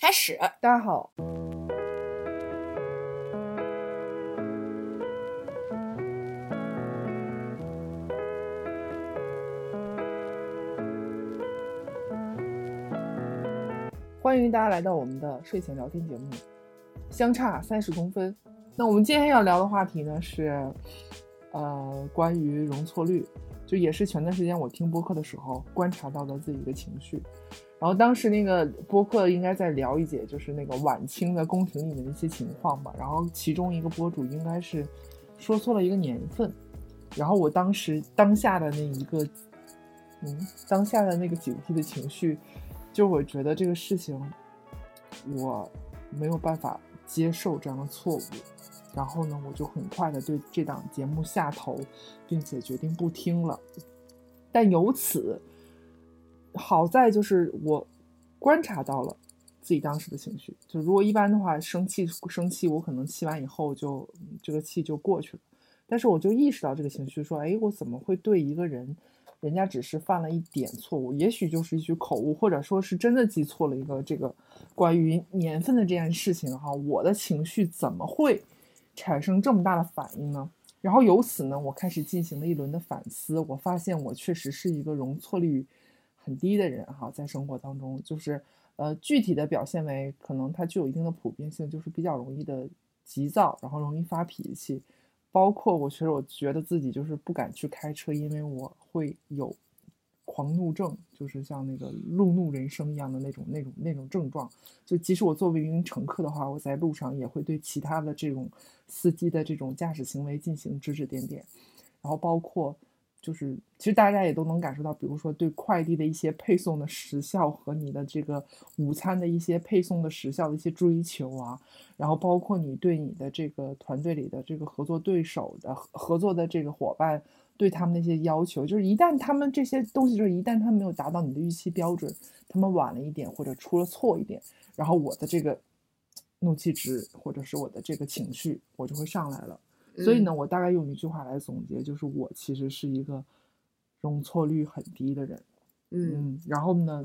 开始。大家好，欢迎大家来到我们的睡前聊天节目，相差三十公分。那我们今天要聊的话题呢是，呃，关于容错率，就也是前段时间我听播客的时候观察到的自己的情绪。然后当时那个播客应该在聊一节，就是那个晚清的宫廷里面的一些情况吧。然后其中一个博主应该是说错了一个年份，然后我当时当下的那一个，嗯，当下的那个警惕的情绪，就我觉得这个事情我没有办法接受这样的错误，然后呢，我就很快的对这档节目下头，并且决定不听了。但由此。好在就是我观察到了自己当时的情绪，就如果一般的话，生气生气，我可能气完以后就这个气就过去了。但是我就意识到这个情绪，说，哎，我怎么会对一个人，人家只是犯了一点错误，也许就是一句口误，或者说是真的记错了一个这个关于年份的这件事情哈，我的情绪怎么会产生这么大的反应呢？然后由此呢，我开始进行了一轮的反思，我发现我确实是一个容错率。很低的人哈，在生活当中，就是呃，具体的表现为可能他具有一定的普遍性，就是比较容易的急躁，然后容易发脾气。包括我，其实我觉得自己就是不敢去开车，因为我会有狂怒症，就是像那个路怒人生一样的那种、那种、那种症状。就即使我作为一名乘客的话，我在路上也会对其他的这种司机的这种驾驶行为进行指指点点，然后包括。就是，其实大家也都能感受到，比如说对快递的一些配送的时效和你的这个午餐的一些配送的时效的一些追求啊，然后包括你对你的这个团队里的这个合作对手的合作的这个伙伴对他们那些要求，就是一旦他们这些东西，就是一旦他们没有达到你的预期标准，他们晚了一点或者出了错一点，然后我的这个怒气值或者是我的这个情绪，我就会上来了。所以呢，我大概用一句话来总结，就是我其实是一个容错率很低的人。嗯，然后呢，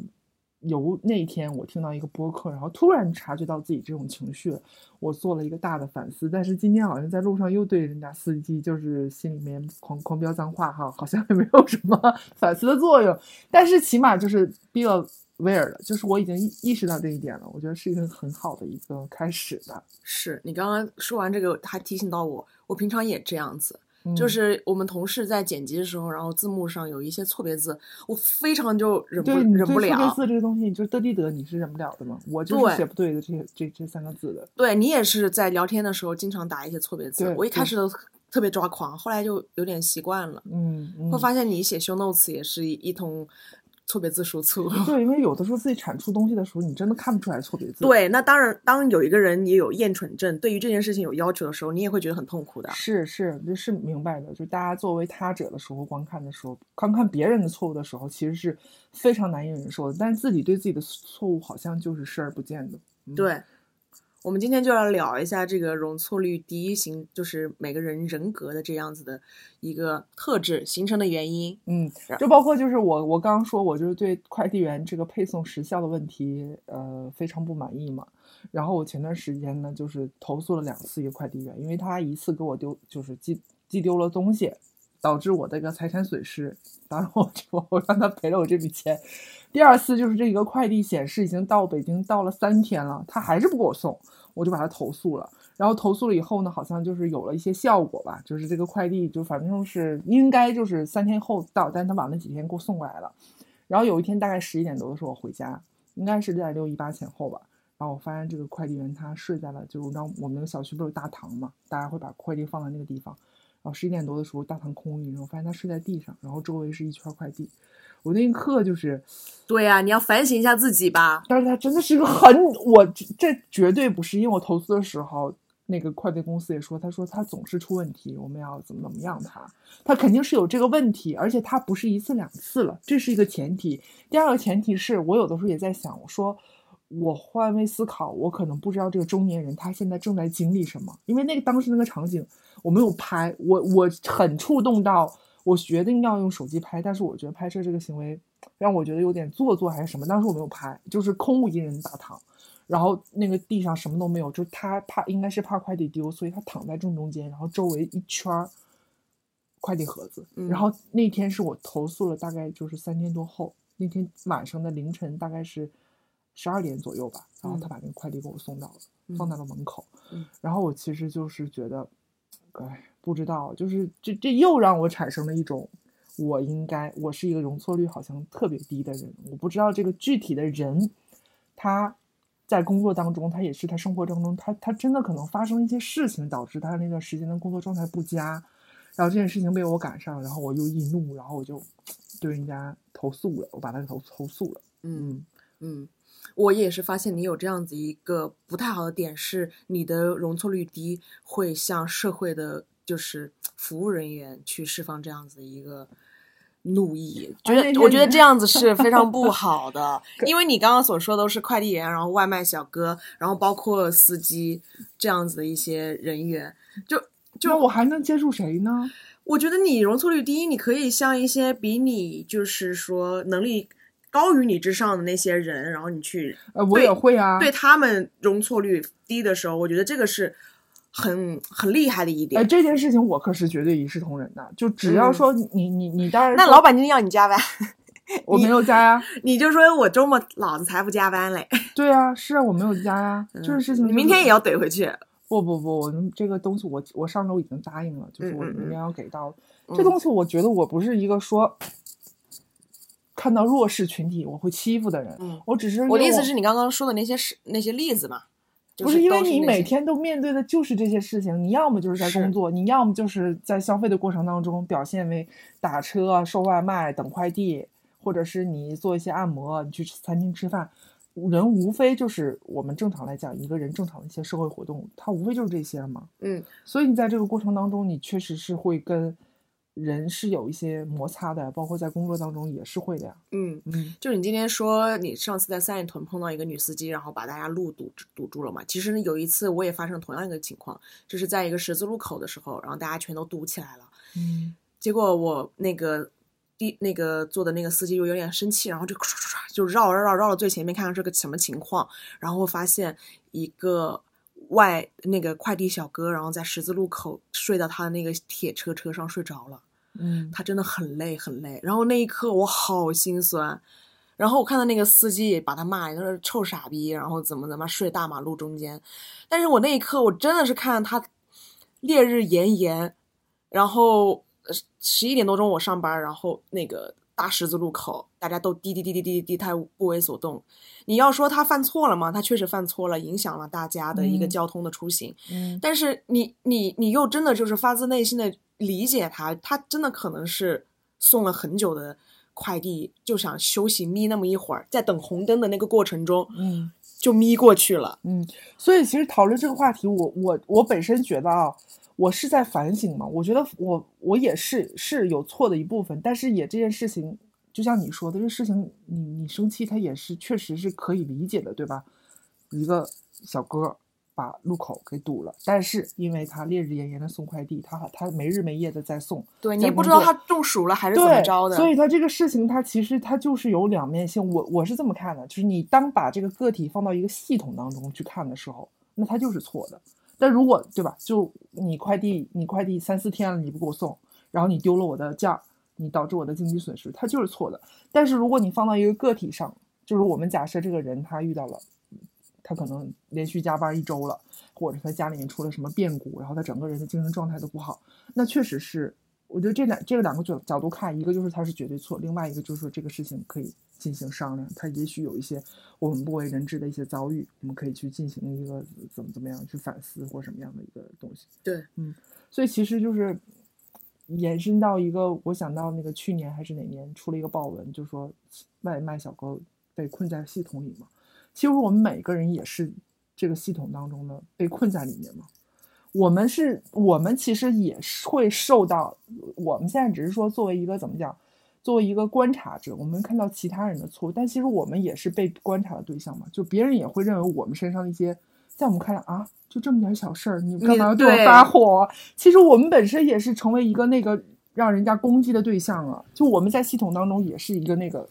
由那天我听到一个播客，然后突然察觉到自己这种情绪，我做了一个大的反思。但是今天好像在路上又对人家司机就是心里面狂狂飙脏话哈，好像也没有什么 反思的作用。但是起码就是逼了。威尔的，就是我已经意意识到这一点了，我觉得是一个很好的一个开始的。是你刚刚说完这个，还提醒到我，我平常也这样子，就是我们同事在剪辑的时候，然后字幕上有一些错别字，我非常就忍不忍不了。错别字这个东西，就是得地得，你是忍不了的吗？我就是写不对的这这这三个字的。对你也是在聊天的时候经常打一些错别字，我一开始都特别抓狂，后来就有点习惯了。嗯，会发现你写修 notes 也是一通。错别字输出，对，因为有的时候自己产出东西的时候，你真的看不出来错别字。对，那当然，当有一个人也有厌蠢症，对于这件事情有要求的时候，你也会觉得很痛苦的。是是，就是明白的。就大家作为他者的时候，观看的时候，观看别人的错误的时候，其实是非常难以忍受的。但是自己对自己的错误，好像就是视而不见的。对。我们今天就要聊一下这个容错率第一型，就是每个人人格的这样子的一个特质形成的原因。嗯，就包括就是我我刚刚说，我就是对快递员这个配送时效的问题，呃，非常不满意嘛。然后我前段时间呢，就是投诉了两次一个快递员，因为他一次给我丢，就是寄寄丢了东西。导致我的一个财产损失，然我我我让他赔了我这笔钱。第二次就是这一个快递显示已经到北京到了三天了，他还是不给我送，我就把他投诉了。然后投诉了以后呢，好像就是有了一些效果吧，就是这个快递就反正是应该就是三天后到，但他晚了几天给我送过来了。然后有一天大概十一点多的时候我回家，应该是在六一八前后吧。然后我发现这个快递员他睡在了，就是让我们那个小区不是有大堂嘛，大家会把快递放在那个地方。然后十一点多的时候，大堂空一，我发现他睡在地上，然后周围是一圈快递。我那一刻就是，对呀，你要反省一下自己吧。但是他真的是个很，我这绝对不是因为我投资的时候，那个快递公司也说，他说他总是出问题，我们要怎么怎么样他，他肯定是有这个问题，而且他不是一次两次了，这是一个前提。第二个前提是我有的时候也在想，我说。我换位思考，我可能不知道这个中年人他现在正在经历什么，因为那个当时那个场景我没有拍，我我很触动到，我决定要用手机拍，但是我觉得拍摄这个行为让我觉得有点做作还是什么，当时我没有拍，就是空无一人大堂。然后那个地上什么都没有，就是他怕应该是怕快递丢，所以他躺在正中间，然后周围一圈儿快递盒子。嗯然后那天是我投诉了，大概就是三天多后，那天晚上的凌晨大概是十二点左右吧，然后他嗯把那个快递给我送到了，嗯放到了门口。嗯然后我其实就是觉得，哎，不知道，就是这这又让我产生了一种。我应该，我是一个容错率好像特别低的人，我不知道这个具体的人，他在工作当中，他也是他生活当中，他他真的可能发生一些事情，导致他那段时间的工作状态不佳，然后这件事情被我赶上，然后我又易怒，然后我就对人家投诉了，我把他投投诉了。嗯嗯，我也是发现你有这样子一个不太好的点，是你的容错率低，会向社会的就是服务人员去释放这样子的一个怒意，觉得我觉得这样子 是非常不好的，因为你刚刚所说都是快递员，然后外卖小哥，然后包括司机这样子的一些人员，就就我还能接触谁呢？我觉得你容错率低，你可以向一些比你就是说能力高于你之上的那些人，然后你去呃，我也会啊。对他们容错率低的时候，我觉得这个是很很厉害的一哎，点。这件事情我可是绝对一视同仁的，就只要嗯说你你你你当然那老板今天要你加班，我没有加呀，你就说我周末老子才不加班嘞，对啊，是啊，我没有加呀，这个事情就是你明天也要怼回去。不不不，我们这个东西我我上周已经答应了，就是我明天嗯要给到。嗯这东西我觉得我不是一个说看到弱势群体我会欺负的人，嗯我只是我的意思是你刚刚说的那些事那些例子嘛，就不是因为你每天都面对的就是这些事情，你要么就是在工作，你要么就是在消费的过程当中表现为打车、收外卖、等快递，或者是你做一些按摩，你去餐厅吃饭。人无非就是我们正常来讲，一个人正常的一些社会活动，它无非就是这些嘛。嗯所以你在这个过程当中，你确实是会跟人是有一些摩擦的，包括在工作当中也是会的呀。嗯。嗯，就是你今天说你上次在三里屯碰到一个女司机，然后把大家路堵堵住了嘛？其实呢有一次我也发生同样一个情况，就是在一个十字路口的时候，然后大家全都堵起来了。嗯结果我那个第那个坐的那个司机就有点生气，然后就唰唰唰就绕绕绕绕到最前面看看是个什么情况，然后发现一个外那个快递小哥，然后在十字路口睡到他的那个铁车车上睡着了。嗯，他真的很累很累。然后那一刻我好心酸，然后我看到那个司机也把他骂，他说臭傻逼，然后怎么怎么睡大马路中间。但是我那一刻我真的是看他烈日炎炎，然后十一点多钟我上班，然后那个大十字路口大家都滴滴滴滴滴滴滴，他不为所动。你要说他犯错了吗？他确实犯错了，影响了大家的一个嗯交通的出行。嗯但是你你你又真的就是发自内心的理解他，他真的可能是送了很久的快递，就想休息眯那么一会儿，在等红灯的那个过程中嗯。就眯过去了。嗯，所以其实讨论这个话题，我我我本身觉得啊，我是在反省嘛。我觉得我我也是是有错的一部分，但是也这件事情，就像你说的，这事情你你生气，他也是确实是可以理解的，对吧？一个小哥把路口给堵了，但是因为他烈日炎炎的送快递，他他没日没夜的在送，对你不知道他中暑了还是怎么，着的，所以他这个事情，他其实他就是有两面性。我我是这么看的，就是你当把这个个体放到一个系统当中去看的时候，那他就是错的。但如果对吧，就你快递你快递三四天了你不给我送，然后你丢了我的件儿，你导致我的经济损失，他就是错的。但是如果你放到一个个体上，就是我们假设这个人他遇到了，他可能连续加班一周了，或者他家里面出了什么变故，然后他整个人的精神状态都不好，那确实是，我觉得这两这个两个角角度看，一个就是他是绝对错，另外一个就是说这个事情可以进行商量，他也许有一些我们不为人知的一些遭遇，我们可以去进行一个怎么怎么样去反思或什么样的一个东西。对，嗯所以其实就是延伸到一个，我想到那个去年还是哪年出了一个报文，就说外卖小哥被困在系统里嘛。其实我们每个人也是这个系统当中的被困在里面嘛。我们是，我们其实也是会受到，我们现在只是说作为一个怎么讲，作为一个观察者，我们看到其他人的错误，但其实我们也是被观察的对象嘛。就别人也会认为我们身上的一些，在我们看来啊，就这么点小事儿，你干嘛要对我发火？其实我们本身也是成为一个那个让人家攻击的对象啊。就我们在系统当中也是一个那个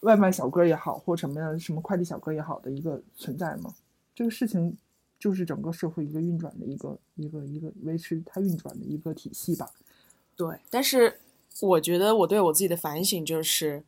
外卖小哥也好，或什么样什么快递小哥也好的一个存在嘛。这个事情就是整个社会一个运转的一个一个一个维持它运转的一个体系吧。对，但是我觉得我对我自己的反省就是，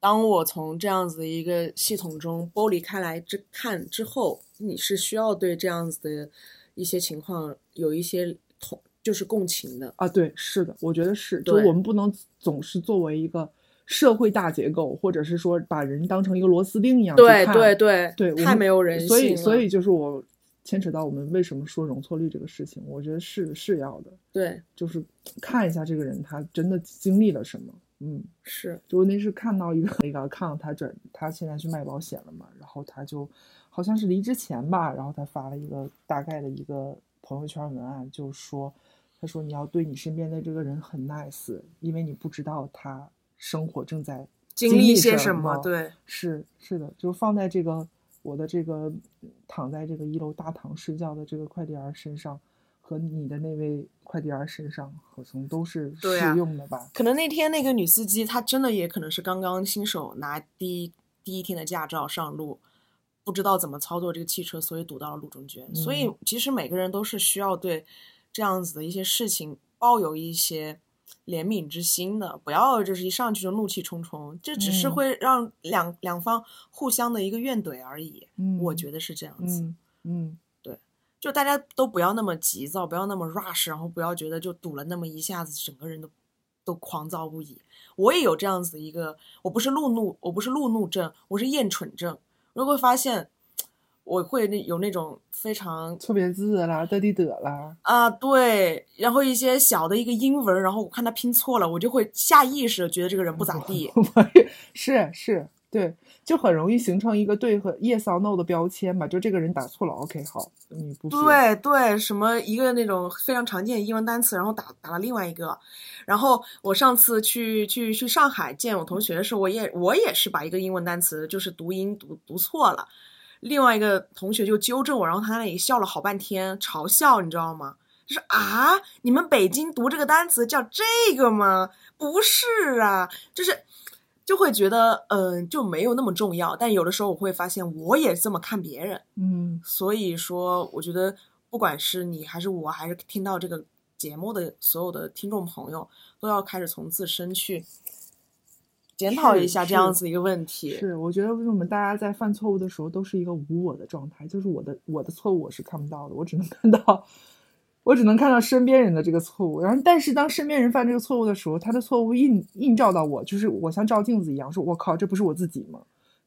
当我从这样子的一个系统中剥离开来之看之后，你是需要对这样子的一些情况有一些同，就是共情的。啊，对，是的，我觉得是，就我们不能总是作为一个社会大结构，或者是说把人当成一个螺丝钉一样去对看对对对，太没有人性所以。所以就是我牵扯到我们为什么说容错率这个事情，我觉得是是要的，对就是看一下这个人他真的经历了什么。嗯，是就那是看到一个那个康他转他现在去卖保险了嘛，然后他就好像是离职前吧，然后他发了一个大概的一个朋友圈文案，就说他说你要对你身边的这个人很 nice，因为你不知道他生活正在经历些什什么？对是是的，就放在这个我的这个躺在这个一楼大堂睡觉的这个快递员身上，和你的那位快递员身上，好像都是适用的吧？可能那天那个女司机她真的也可能是刚刚新手拿第一第一天的驾照上路，不知道怎么操作这个汽车，所以堵到了路中间。所以嗯其实每个人都是需要对这样子的一些事情抱有一些怜悯之心的，不要就是一上去就怒气冲冲，这只是嗯会让两、两方互相的一个怨怼而已。嗯，我觉得是这样子。嗯嗯就大家都不要那么急躁，不要那么 rush，然后不要觉得就堵了那么一下子，整个人都都狂躁不已。我也有这样子一个，我不是路怒，我不是路怒症，我是厌蠢症。如果发现，我会那有那种非常错别字啦，的地得啦，啊对，然后一些小的一个英文，然后我看他拼错了，我就会下意识地觉得这个人不咋地。是是，对，就很容易形成一个对和 yes or no 的标签嘛。就这个人打错了，OK，好，你不，对对，什么一个那种非常常见的英文单词，然后打打了另外一个。然后我上次去去去上海见我同学的时候，我也我也是把一个英文单词就是读音读读错了，另外一个同学就纠正我，然后他那里笑了好半天，嘲笑你知道吗？就是啊，你们北京读这个单词叫这个吗？不是啊，就是就会觉得嗯、就没有那么重要。但有的时候我会发现，我也这么看别人。嗯所以说，我觉得不管是你还是我，还是听到这个节目的所有的听众朋友，都要开始从自身去检讨一下这样子一个问题。是，我觉得为什么大家在犯错误的时候都是一个无我的状态，就是我的我的错误我是看不到的，我只能看到。我只能看到身边人的这个错误，然后但是当身边人犯这个错误的时候，他的错误映映照到我，就是我像照镜子一样，说我靠，这不是我自己吗？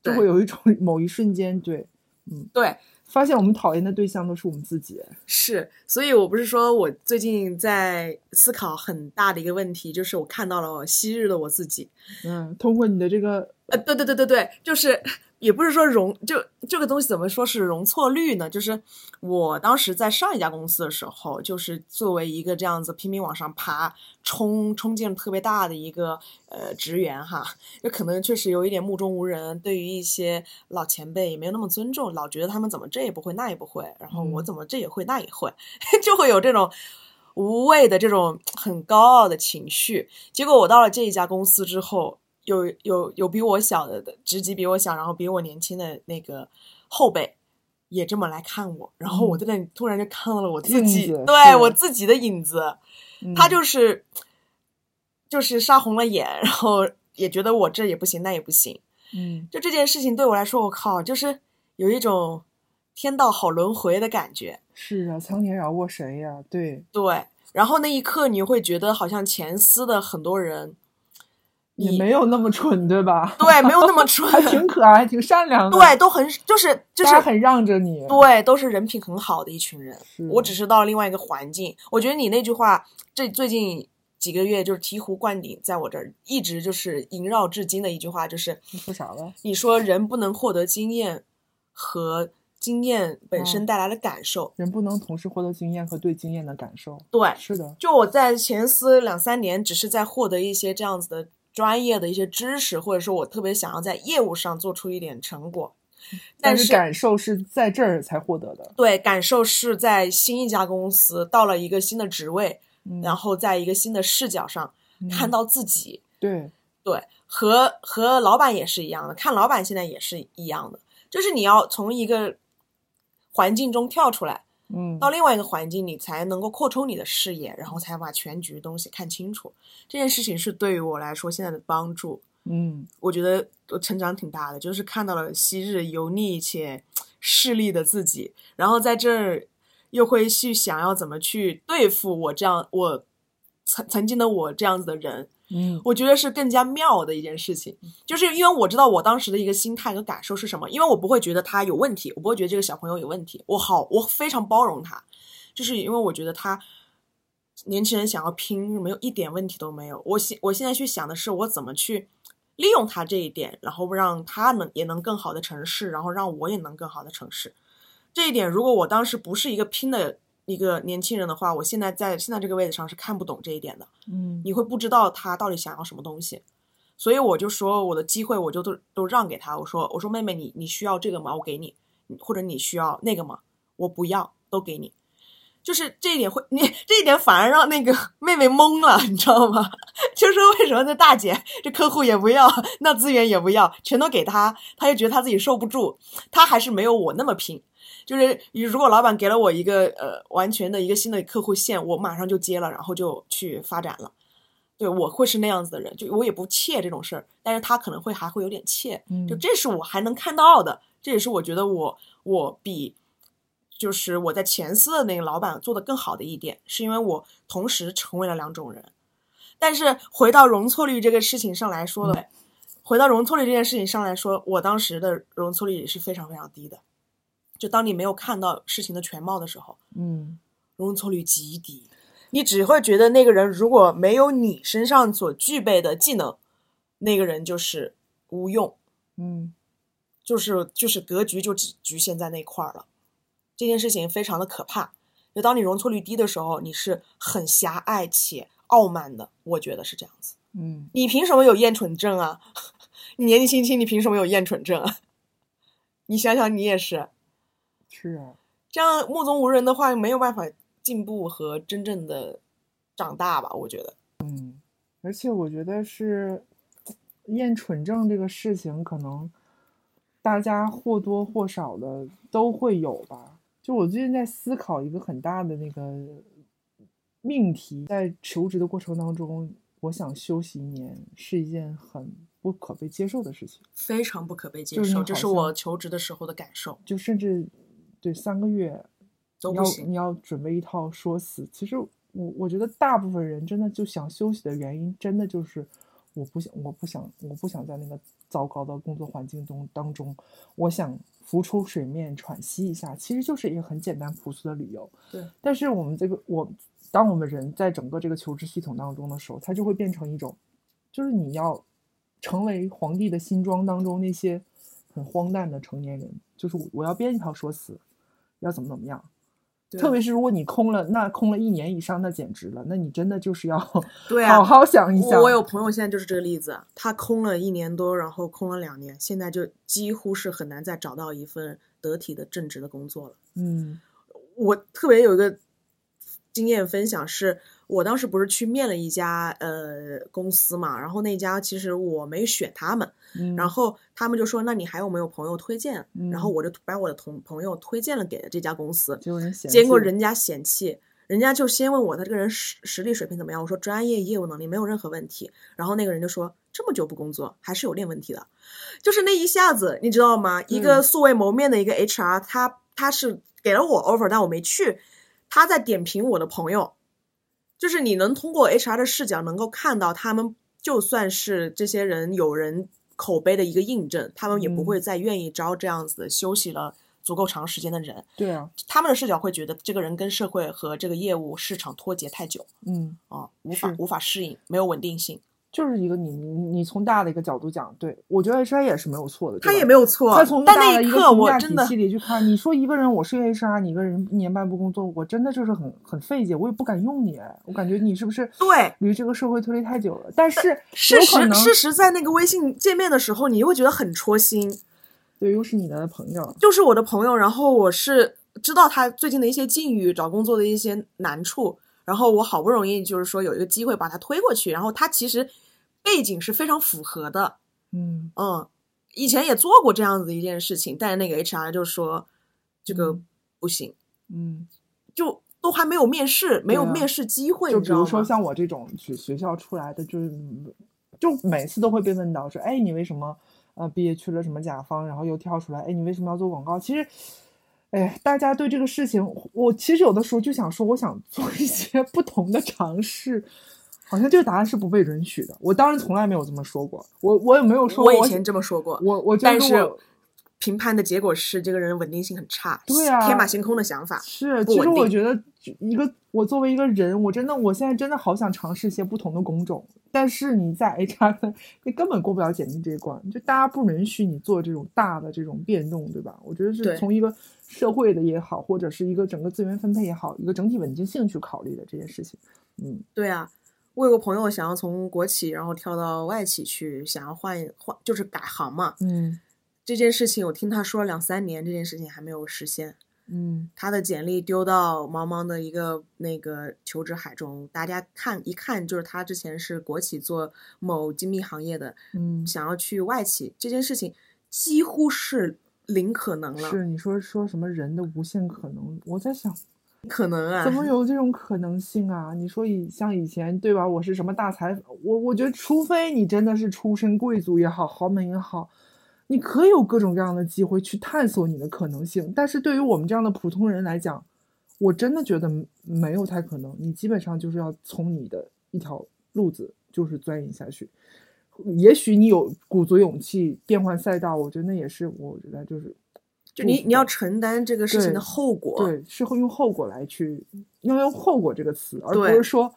就会有一种 某一瞬间，对，嗯对，发现我们讨厌的对象都是我们自己。是，所以我不是说我最近在思考很大的一个问题，就是我看到了昔日的我自己。嗯，通过你的这个，呃，对对对对对，就是也不是说容就这个东西怎么说是容错率呢？就是我当时在上一家公司的时候，就是作为一个这样子拼命往上爬、冲冲劲特别大的一个呃职员哈，就可能确实有一点目中无人，对于一些老前辈也没有那么尊重，老觉得他们怎么这也不会那也不会，然后我嗯怎么这也会那也会，就会有这种。无谓的这种很高傲的情绪，结果我到了这一家公司之后，有有有比我小的职级比我小，然后比我年轻的那个后辈也这么来看我，然后我在那里突然就看到了我自己，嗯对我自己的影子，嗯。他就是就是杀红了眼，然后也觉得我这也不行那也不行，嗯。就这件事情对我来说，我靠，就是有一种天道好轮回的感觉，是啊，苍天饶过谁呀？对，对。然后那一刻，你会觉得好像前司的很多人也你没有那么蠢，对吧？对没有那么蠢，还挺可爱，挺善良的，对，都很就是就是很让着你，对，都是人品很好的一群人。我只是到了另外一个环境，我觉得你那句话，这最近几个月就是醍醐灌顶，在我这儿一直就是萦绕至今的一句话，就是你说啥了？你说人不能获得经验和经验本身嗯带来的感受。人不能同时获得经验和对经验的感受。对，是的，就我在前思两三年，只是在获得一些这样子的专业的一些知识，或者说我特别想要在业务上做出一点成果，但是是感受是在这儿才获得的。对感受是在新一家公司到了一个新的职位，嗯，然后在一个新的视角上看嗯到自己，对，对，和和老板也是一样的，看老板现在也是一样的，就是你要从一个环境中跳出来，嗯到另外一个环境，你才能够扩充你的视野，然后才把全局东西看清楚。这件事情是对于我来说现在的帮助，嗯我觉得我成长挺大的，就是看到了昔日油腻且势利的自己，然后在这儿又会去想要怎么去对付我这样我曾曾经的我这样子的人，嗯我觉得是更加妙的一件事情，就是因为我知道我当时的一个心态和感受是什么，因为我不会觉得他有问题，我不会觉得这个小朋友有问题，我好，我非常包容他，就是因为我觉得他年轻人想要拼，没有一点问题都没有。我现我现在去想的是，我怎么去利用他这一点，然后让他能也能更好的成事，然后让我也能更好的成事。这一点，如果我当时不是一个拼的一个年轻人的话，我现在在现在这个位置上是看不懂这一点的。嗯你会不知道他到底想要什么东西。所以我就说我的机会我就都都让给他，我说我说妹妹你你需要这个吗？我给你，或者你需要那个吗？我不要，都给你。就是这一点会，你 这一点反而让那个 妹妹懵了，你知道吗？就说为什么这大姐这客户也不要，那资源也不要，全都给她，她又觉得她自己受不住，她还是没有我那么拼。就是如果老板给了我一个呃完全的一个新的客户线，我马上就接了，然后就去发展了。对我会是那样子的人，就我也不怯这种事儿，但是他可能会还会有点怯，嗯就这是我还能看到的，这也是我觉得我我比就是我在前司的那个老板做的更好的一点，是因为我同时成为了两种人。但是回到容错率这个事情上来说的，回到容错率这件事情上来说，我当时的容错率也是非常非常低的。就当你没有看到事情的全貌的时候，嗯容错率极低，你只会觉得那个人如果没有你身上所具备的技能，那个人就是无用，嗯就是就是格局就只局限在那块儿了。这件事情非常的可怕。就当你容错率低的时候，你是很狭隘且傲慢的，我觉得是这样子。嗯你凭什么有厌蠢症啊？你年纪轻轻，你凭什么有厌蠢症啊？你想想，你也是是啊，这样目中无人的话，没有办法进步和真正的长大吧？我觉得。嗯而且我觉得是厌蠢症这个事情，可能大家或多或少的都会有吧。就我最近在思考一个很大的那个命题，在求职的过程当中，我想休息一年是一件很不可被接受的事情，非常不可被接受，这是我求职的时候的感受，就甚至对三个月你要都不行。你要准备一套说辞。其实我我觉得大部分人真的就想休息的原因，真的就是我不想我不想我不想在那个糟糕的工作环境中当中，我想浮出水面喘息一下，其实就是一个很简单朴素的理由。对，但是我们这个我，当我们人在整个这个求职系统当中的时候，它就会变成一种，就是你要成为皇帝的新装当中那些很荒诞的成年人，就是我我要编一套说辞，要怎么怎么样。特别是如果你空了，那空了一年以上，那简直了，那你真的就是要 好好想一想。我有朋友现在就是这个例子，他空了一年多，然后空了两年，现在就几乎是很难再找到一份得体的正职的工作了。嗯我特别有一个经验分享是，我当时不是去面了一家呃公司嘛，然后那家其实我没选他们，嗯，然后他们就说，那你还有没有朋友推荐？然后嗯。我就把我的同朋友推荐了给了这家公司，结果人家嫌弃，人家就先问我他这个人实实力水平怎么样，我说专业业务能力没有任何问题，然后那个人就说这么久不工作还是有点问题的，就是那一下子你知道吗？一个嗯。素未谋面的一个 HR，他他是给了我 offer，但我没去，他在点评我的朋友，就是你能通过 HR 的视角能够看到他们就算是这些人有人口碑的一个印证，他们也不嗯会再愿意招这样子休息了足够长时间的人。对啊，他们的视角会觉得这个人跟社会和这个业务市场脱节太久嗯，啊，无法无法适应，没有稳定性。就是一个你你你从大的一个角度讲，对我觉得 HR 也是没有错的，他也没有错他从，但大的一个那一刻评价体我真的系里去看，你说一个人我是 HR，你一个人一年半不工作，我真的就是很很费解，我也不敢用你，我感觉你是不是对离这个社会脱离太久了？但是事实事实在那个微信见面的时候，你又会觉得很戳心。对，又是你的朋友，就是我的朋友，然后我是知道他最近的一些境遇，找工作的一些难处，然后我好不容易就是说有一个机会把他推过去，然后他其实背景是非常符合的，嗯嗯，以前也做过这样子一件事情，但是那个 HR 就说这个嗯不行，嗯，就都还没有面试，没有面试机会，就比？如说像我这种学学校出来的，就是就每次都会被问到说，哎，你为什么呃毕业去了什么甲方，然后又跳出来，哎，你为什么要做广告？其实，哎，大家对这个事情，我其实有的时候就想说，我想做一些不同的尝试。好像这个答案是不被允许的。我当然从来没有这么说过，我我也没有说我我以前这么说过，我我觉得但是评判的结果是这个人稳定性很差，对啊天马行空的想法。是，其实我觉得一个我作为一个人，我真的我现在真的好想尝试一些不同的工种，但是你在 HR 的你根本过不了简历这一关，就大家不允许你做这种大的这种变动，对吧？我觉得是从一个社会的也好，或者是一个整个资源分配也好，一个整体稳定性去考虑的这件事情。嗯对啊，我有个朋友想要从国企然后跳到外企去，想要换换就是改行嘛。嗯这件事情我听他说了两三年，这件事情还没有实现。嗯他的简历丢到茫茫的一个那个求职海中，大家看一看就是他之前是国企做某精密行业的，嗯，想要去外企，这件事情几乎是零可能了。是你说说什么人的无限可能？我在想。可能啊？怎么有这种可能性啊？你说以像以前对吧？我是什么大财，我我觉得除非你真的是出身贵族也好，豪门也好，你可以有各种各样的机会去探索你的可能性。但是对于我们这样的普通人来讲，我真的觉得没有太可能。你基本上就是要从你的一条路子就是钻研下去。也许你有鼓足勇气变换赛道，我觉得那也是我觉得就是就你你要承担这个事情的后果。对，是会用后果来去，要用后果这个词，而不是说，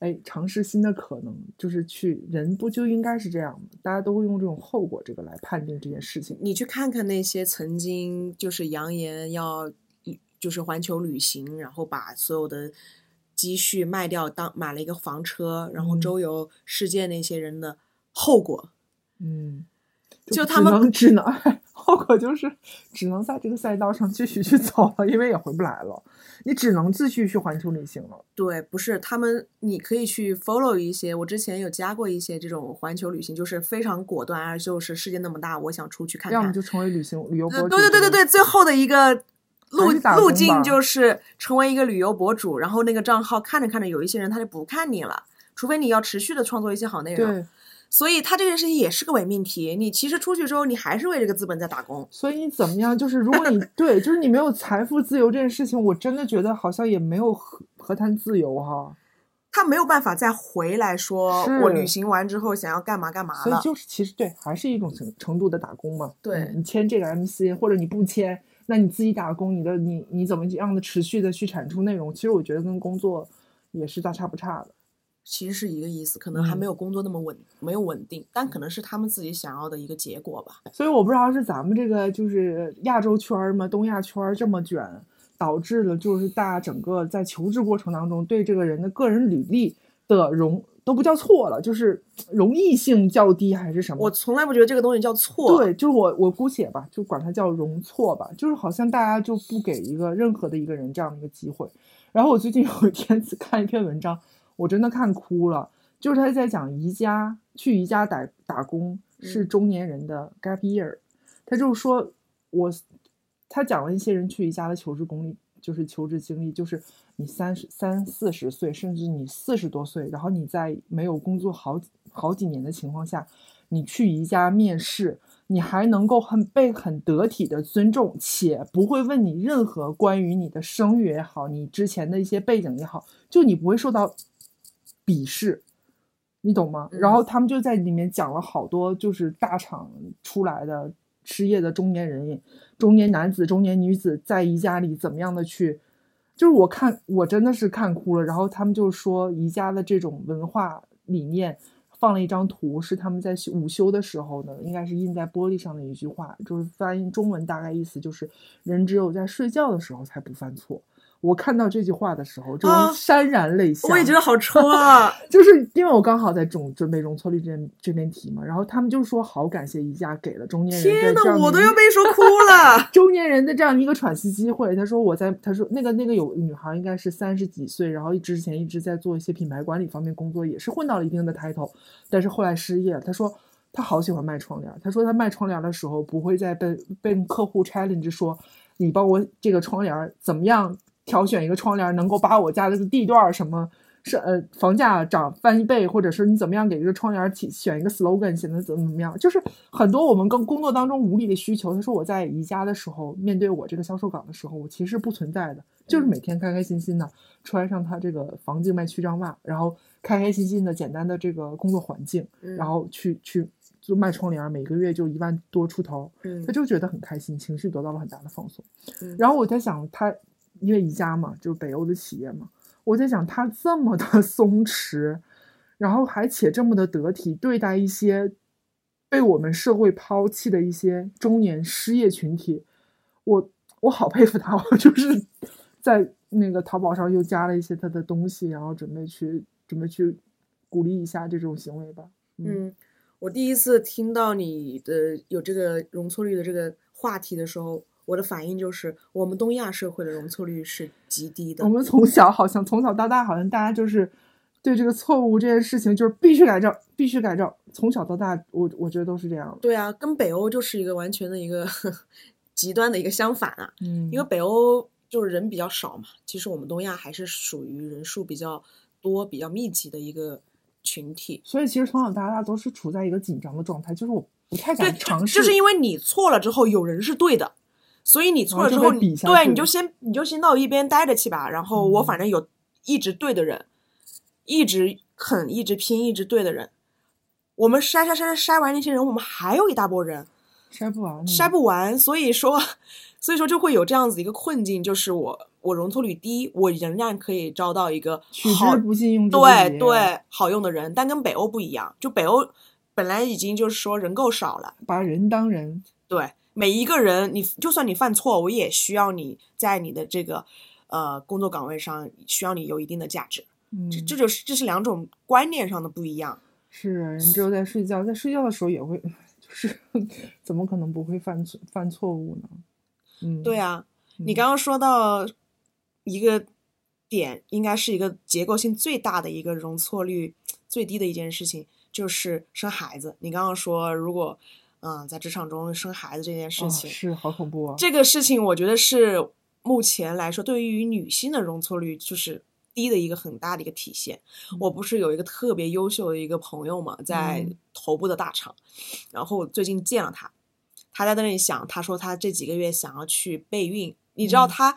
哎，尝试新的可能，就是去人不就应该是这样吗？大家都会用这种后果这个来判定这件事情。你去看看那些曾经就是扬言要就是环球旅行，然后把所有的积蓄卖掉，当买了一个房车，然后嗯周游世界那些人的后果。嗯，只就他们能只能，后果就是只能在这个赛道上继续去走了，因为也回不来了，你只能继续去环球旅行了。对，不是他们，你可以去 follow 一些。我之前有加过一些这种环球旅行，就是非常果断，而就是世界那么大，我想出去看看。要么就成为旅行旅游博呃主，对对对对对，最后的一个路路径就是成为一个旅游博主，然后那个账号看着看着，有一些人他就不看你了，除非你要持续的创作一些好内容。对，所以他这件事情也是个伪命题。你其实出去之后，你还是为这个资本在打工。所以你怎么样？就是如果你 对，就是你没有财富自由这件事情，我真的觉得好像也没有何何谈自由哈。他没有办法再回来说，我旅行完之后想要干嘛干嘛了。所以就是其实对，还是一种程程度的打工嘛。对嗯你签这个 MC 或者你不签，那你自己打工，你的你你怎么样的持续的去产出内容？其实我觉得跟工作也是大差不差的。其实是一个意思，可能还嗯没有工作那么稳，没有稳定，但可能是他们自己想要的一个结果吧。所以我不知道是咱们这个就是亚洲圈儿嘛，东亚圈儿这么卷，导致了就是大家整个在求职过程当中对这个人的个人履历的容都不叫错了，就是容易性较低还是什么？我从来不觉得这个东西叫错。对，就是我我姑且吧，就管它叫容错吧，就是好像大家就不给一个任何的一个人这样的一个机会。然后我最近有一天 看一篇文章，我真的看哭了，就是他在讲宜家去宜家打打工是嗯中年人的 gap year，、他就是说我他讲了一些人去宜家的求职经历，就是求职经历，就是你三十三四十岁，甚至你四十多岁，然后你在没有工作好好几年的情况下，你去宜家面试，你还能够很被很得体的尊重，且不会问你任何关于你的声誉也好，你之前的一些背景也好，就你不会受到鄙视，你懂吗？然后他们就在里面讲了好多，就是大厂出来的失业的中年人、中年男子、中年女子，在宜家里怎么样的去。就是我看我真的是看哭了，然后他们就说宜家的这种文化理念，放了一张图，是他们在午休的时候呢，应该是印在玻璃上的一句话，就是翻译中文大概意思就是人只有在睡觉的时候才不犯错。我看到这句话的时候，就啊潸然泪下。我也觉得好戳啊！就是因为我刚好在准准备容错率这这边题嘛，然后他们就说好感谢宜家给了中年人天呐我都要被说哭了。中年人的这样一个喘息机会。他说我在，他说那个那个有女孩应该是三十几岁，然后之前一直在做一些品牌管理方面工作，也是混到了一定的抬头，但是后来失业了。他说他好喜欢卖窗帘，他说他卖窗帘的时候不会再被被客户 challenge 说。你帮我这个窗帘儿怎么样挑选一个窗帘儿能够把我家的地段儿什么是呃房价涨翻一倍，或者是你怎么样给这个窗帘儿起选一个 slogan 显得怎么怎么样，就是很多我们跟工作当中无力的需求。他说我在宜家的时候，面对我这个销售岗的时候，我其实不存在的，就是每天开开心心的穿上他这个防静脉曲张袜，然后开开心心的简单的这个工作环境，嗯然后去去做卖窗帘儿，每个月就一万多出头，嗯他就觉得很开心，情绪得到了很大的放松。嗯然后我在想，他因为宜家嘛，就是北欧的企业嘛，我在想他这么的 松弛，然后还且这么的得体对待一些被我们社会抛弃的一些中年失业群体，我我好佩服他，我 就是在那个淘宝上又加了一些他的东西，然后准备去准备去鼓励一下这种行为吧。嗯，我第一次听到你的有这个容错率的这个话题的时候，我的反应就是，我们东亚社会的容错率是极低的我。们从小好像从小到大，好像大家就是对这个错误这件事情，就是必须改正，必须改正。从小到大，我我觉得都是这样的。对啊，跟北欧就是一个完全的一个 极端的一个相反啊。嗯，因为北欧就是人比较少嘛，其实我们东亚还是属于人数比较多、比较密集的一个群体。所以其实从小到大都是处在一个紧张的状态，就是我不太，敢尝试，就就是因为你错了之后，有人是对的，所以你错了之后，对你就先你就先到一边待着去吧。然后我嗯反正有一直对的人，一直肯、一直拼、一直对的人。我们筛筛筛筛筛完那些人，我们还有一大波人筛不完，筛不完，所以说，所以说就会有这样子一个困境，就是我我容错率低，我仍然可以招到一个取好对对好用的人，但跟北欧不一样，就北欧本来已经就是说人够少了。把人当人。对每一个人，你就算你犯错，我也需要你在你的这个呃工作岗位上需要你有一定的价值。嗯，这这就是这是两种观念上的不一样。是啊人只有在睡觉，在睡觉的时候也会，就是 怎么可能不会犯错犯错误呢？嗯，对啊，你嗯刚刚说到一个点，应该是一个结构性最大的一个容错率最低的一件事情，就是生孩子。你刚刚说，如果嗯在职场中生孩子这件事啊情，是好恐怖啊！这个事情我觉得是目前来说，对于女性的容错率就是低的一个很大的一个体现。我不是有一个特别优秀的一个朋友嘛，在嗯头部的大厂，然后最近见了他，他在那里想，他说他这几个月想要去备孕，你知道嗯他。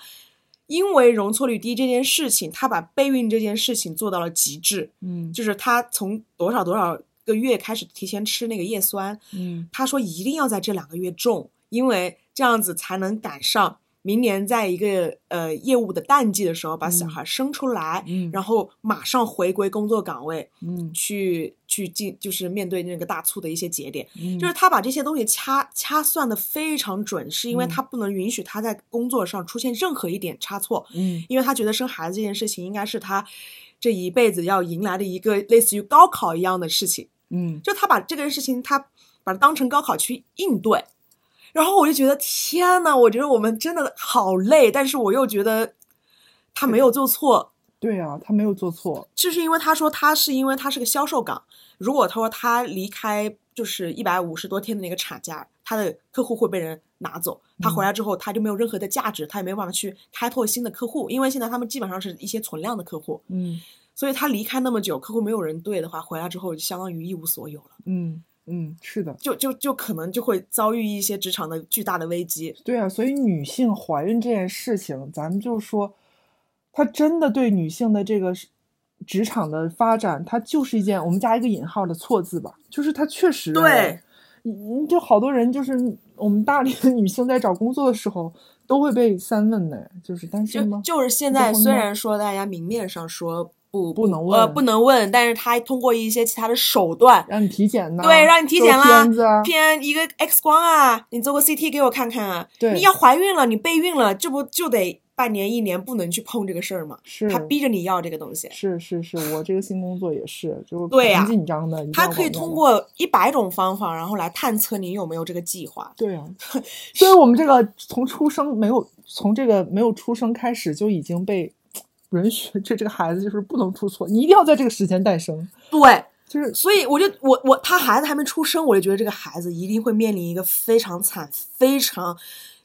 因为容错率低这件事情，他把备孕这件事情做到了极致，嗯就是他从多少多少个月开始提前吃那个叶酸，嗯。他说一定要在这两个月种，因为这样子才能赶上明年在一个呃业务的淡季的时候把小嗯。孩生出来，嗯，然后马上回归工作岗位，嗯。去去进就是面对那个大促的一些节点，嗯。就是他把这些东西掐掐算的非常准，是因为嗯。他不能允许他在工作上出现任何一点差错，嗯。因为他觉得生孩子这件事情应该是他这一辈子要迎来的一个类似于高考一样的事情。嗯。就他把这个事情，他把它当成高考去应对，然后我就觉得天呐，我觉得我们真的好累，但是我又觉得他没有做错，对啊，他没有做错，就是因为他说他是因为他是个销售岗，如果他说他离开就是一百五十多天的那个产假，他的客户会被人拿走，他回来之后他就没有任何的价值，他也没有办法去开拓新的客户，因为现在他们基本上是一些存量的客户，嗯所以他离开那么久，客户没有人对的话，回来之后就相当于一无所有了。嗯嗯，是的，就就就可能就会遭遇一些职场的巨大的危机。对啊，所以女性怀孕这件事情，咱们就说，它真的对女性的这个职场的发展，它就是一件我们加一个引号的错字吧，就是它确实对，你你就好多人就是我们大连的女性在找工作的时候都会被三问呢，就是担就心吗？就是现在，虽然说大家明面上说不不能呃问不能问，但是他通过一些其他的手段，让你体检呢，对，让你体检啦片一个 X 光啊，你做个 CT 给我看看啊。对你要怀孕了，你备孕了，这不就得半年一年不能去碰这个事儿吗？是他逼着你要这个东西。是是是，我这个新工作也是，就是对呀很紧张的，他可以通过一百种方法，然后来探测你有没有这个计划。对啊，所以我们这个从出生没有从这个没有出生开始就已经被允许，这这个孩子就是不能出错，你一定要在这个时间诞生，对，就是所以我就我我他孩子还没出生，我就觉得这个孩子一定会面临一个非常惨、非常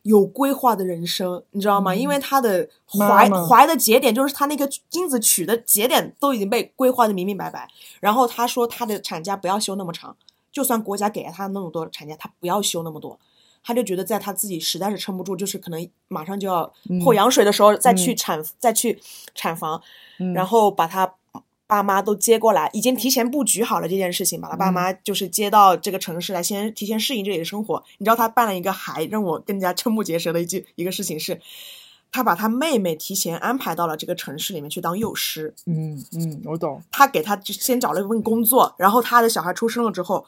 有规划的人生，你知道吗？嗯因为他的怀怀的节点就是他那个精子取的节点都已经被规划的明明白白。然后他说他的产假不要休那么长，就算国家给了他那么多产假，他不要休那么多。她就觉得在他自己实在是撑不住，就是可能马上就要破嗯羊水的时候，再去嗯产再去产房，嗯然后把他爸妈都接过来，已经提前布局好了这件事情，把他爸嗯妈就是接到这个城市来，先提前适应这里的生活。你知道他办了一个还让我更加瞠目结舌的一句一个事情是，他把他妹妹提前安排到了这个城市里面去当幼师，嗯嗯，我懂。他给他就先找了一份工作，然后他的小孩出生了之后，